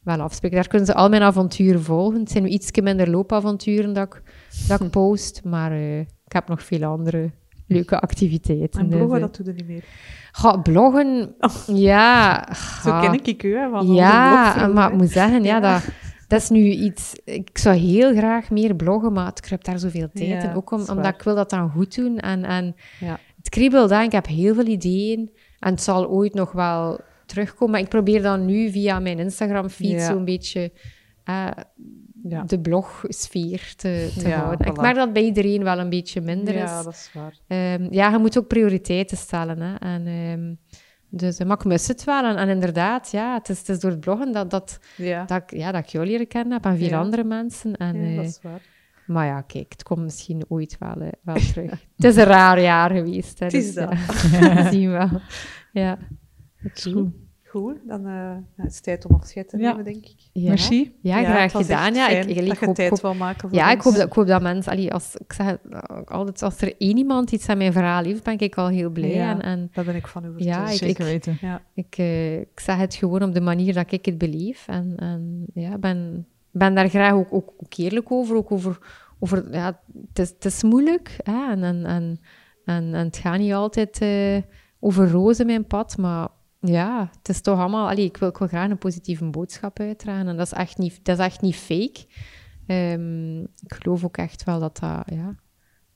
wel afspreken. Daar kunnen ze al mijn avonturen volgen. Het zijn nu iets minder loopavonturen dat ik, dat ik post, maar eh, ik heb nog veel andere leuke activiteiten. En Dus, bloggen, eh, dat doe je niet meer. bloggen, ja. Zo ken ik u, hè, van onze Ja, maar ik moet zeggen, ja, Ja. dat, dat is nu iets... Ik zou heel graag meer bloggen, maar het kruipt daar zoveel tijd Ja, in. Ook om, omdat ik wil dat dan goed doen. En, en Ja. het kriebelt aan, ik heb heel veel ideeën. En het zal ooit nog wel terugkomen. Maar ik probeer dan nu via mijn Instagram-feed Ja. zo'n beetje... eh, Ja. de blogsfeer te, te Ja, houden. Ik merk dat bij iedereen wel een beetje minder ja, is. dat is waar. Ehm, ja, je moet ook prioriteiten stellen. Hè? En, ehm, dus, eh, maar ik mis het wel. En, en inderdaad, ja, het is, het is door het bloggen dat, dat, Ja, dat, ik, ja, dat ik jou leren kennen heb en veel Ja. andere mensen. En, ja eh, dat is waar. maar ja, kijk, het komt misschien ooit wel, eh, wel terug. het is een raar jaar geweest. Hè, Het is dus, dat. ja, we zien wel. Ja. Oké. goed. Goed, dan eh, nou, het is tijd om afscheid te Ja. nemen, denk ik. Ja. Merci. Ja, graag gedaan. Ja, ik, ik, dat je hoop, tijd hoop- wil maken voor ja, ik hoop, dat, ik hoop dat mensen... Allee, als, ik zeg het, eh, altijd, als er één iemand iets aan mijn verhaal heeft, ben ik al heel blij. Ja. En, en Daar ben ik van overtuigd. Ja, ik- Zeker weten. Ja. Ik, eh, ik zeg het gewoon op de manier dat ik het beleef. En, en ja, ben, ben daar graag ook, ook, ook eerlijk over. Ook over, over ja, het, is, het is moeilijk. Hè? En, en, en, en, en het gaat niet altijd eh, over rozen, mijn pad. Maar ja, het is toch allemaal... Allee, ik, wil, graag een positieve boodschap uitdragen. En dat is echt niet, dat is echt niet fake. Ehm, ik geloof ook echt wel dat dat... Ja,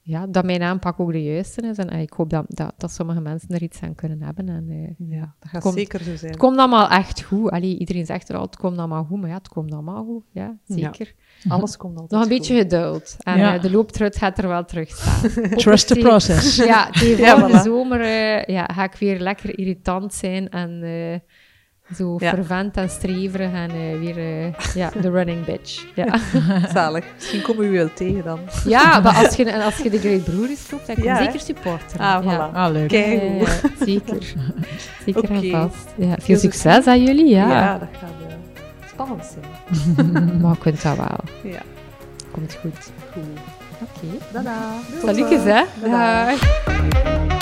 ja, dat mijn aanpak ook de juiste is. En eh, ik hoop dat, dat, dat sommige mensen er iets aan kunnen hebben. En, eh, ja, dat gaat Komt- zeker zo zijn. het komt allemaal echt goed. Allee, iedereen zegt er altijd, het komt allemaal goed. Maar ja, het komt allemaal goed. Ja, zeker. Alles komt altijd Nog een goed. beetje geduld. En Ja. eh, de looptrut gaat er wel terug staan. Trust the process. Ja, tegen Ja, zomer eh, ja, ga ik weer lekker irritant zijn. En eh, zo Ja. vervent en streverig. En eh, weer eh, ja, de running bitch. Ja, Zalig. Misschien komen we u wel tegen dan. ja maar als je, en als je de Great Broers loopt, dan kom je Ja, zeker supporter. Ah, Ja. voilà. Ah, leuk. Ja, zeker. Zeker en Oké. vast. Ja, veel succes aan jullie. Ja, Ja, dat gaat eh, spannend zijn. maar kunt dat wel. Ja, Komt goed. goed. Oké. Tada. Salutjes, hè? Dag.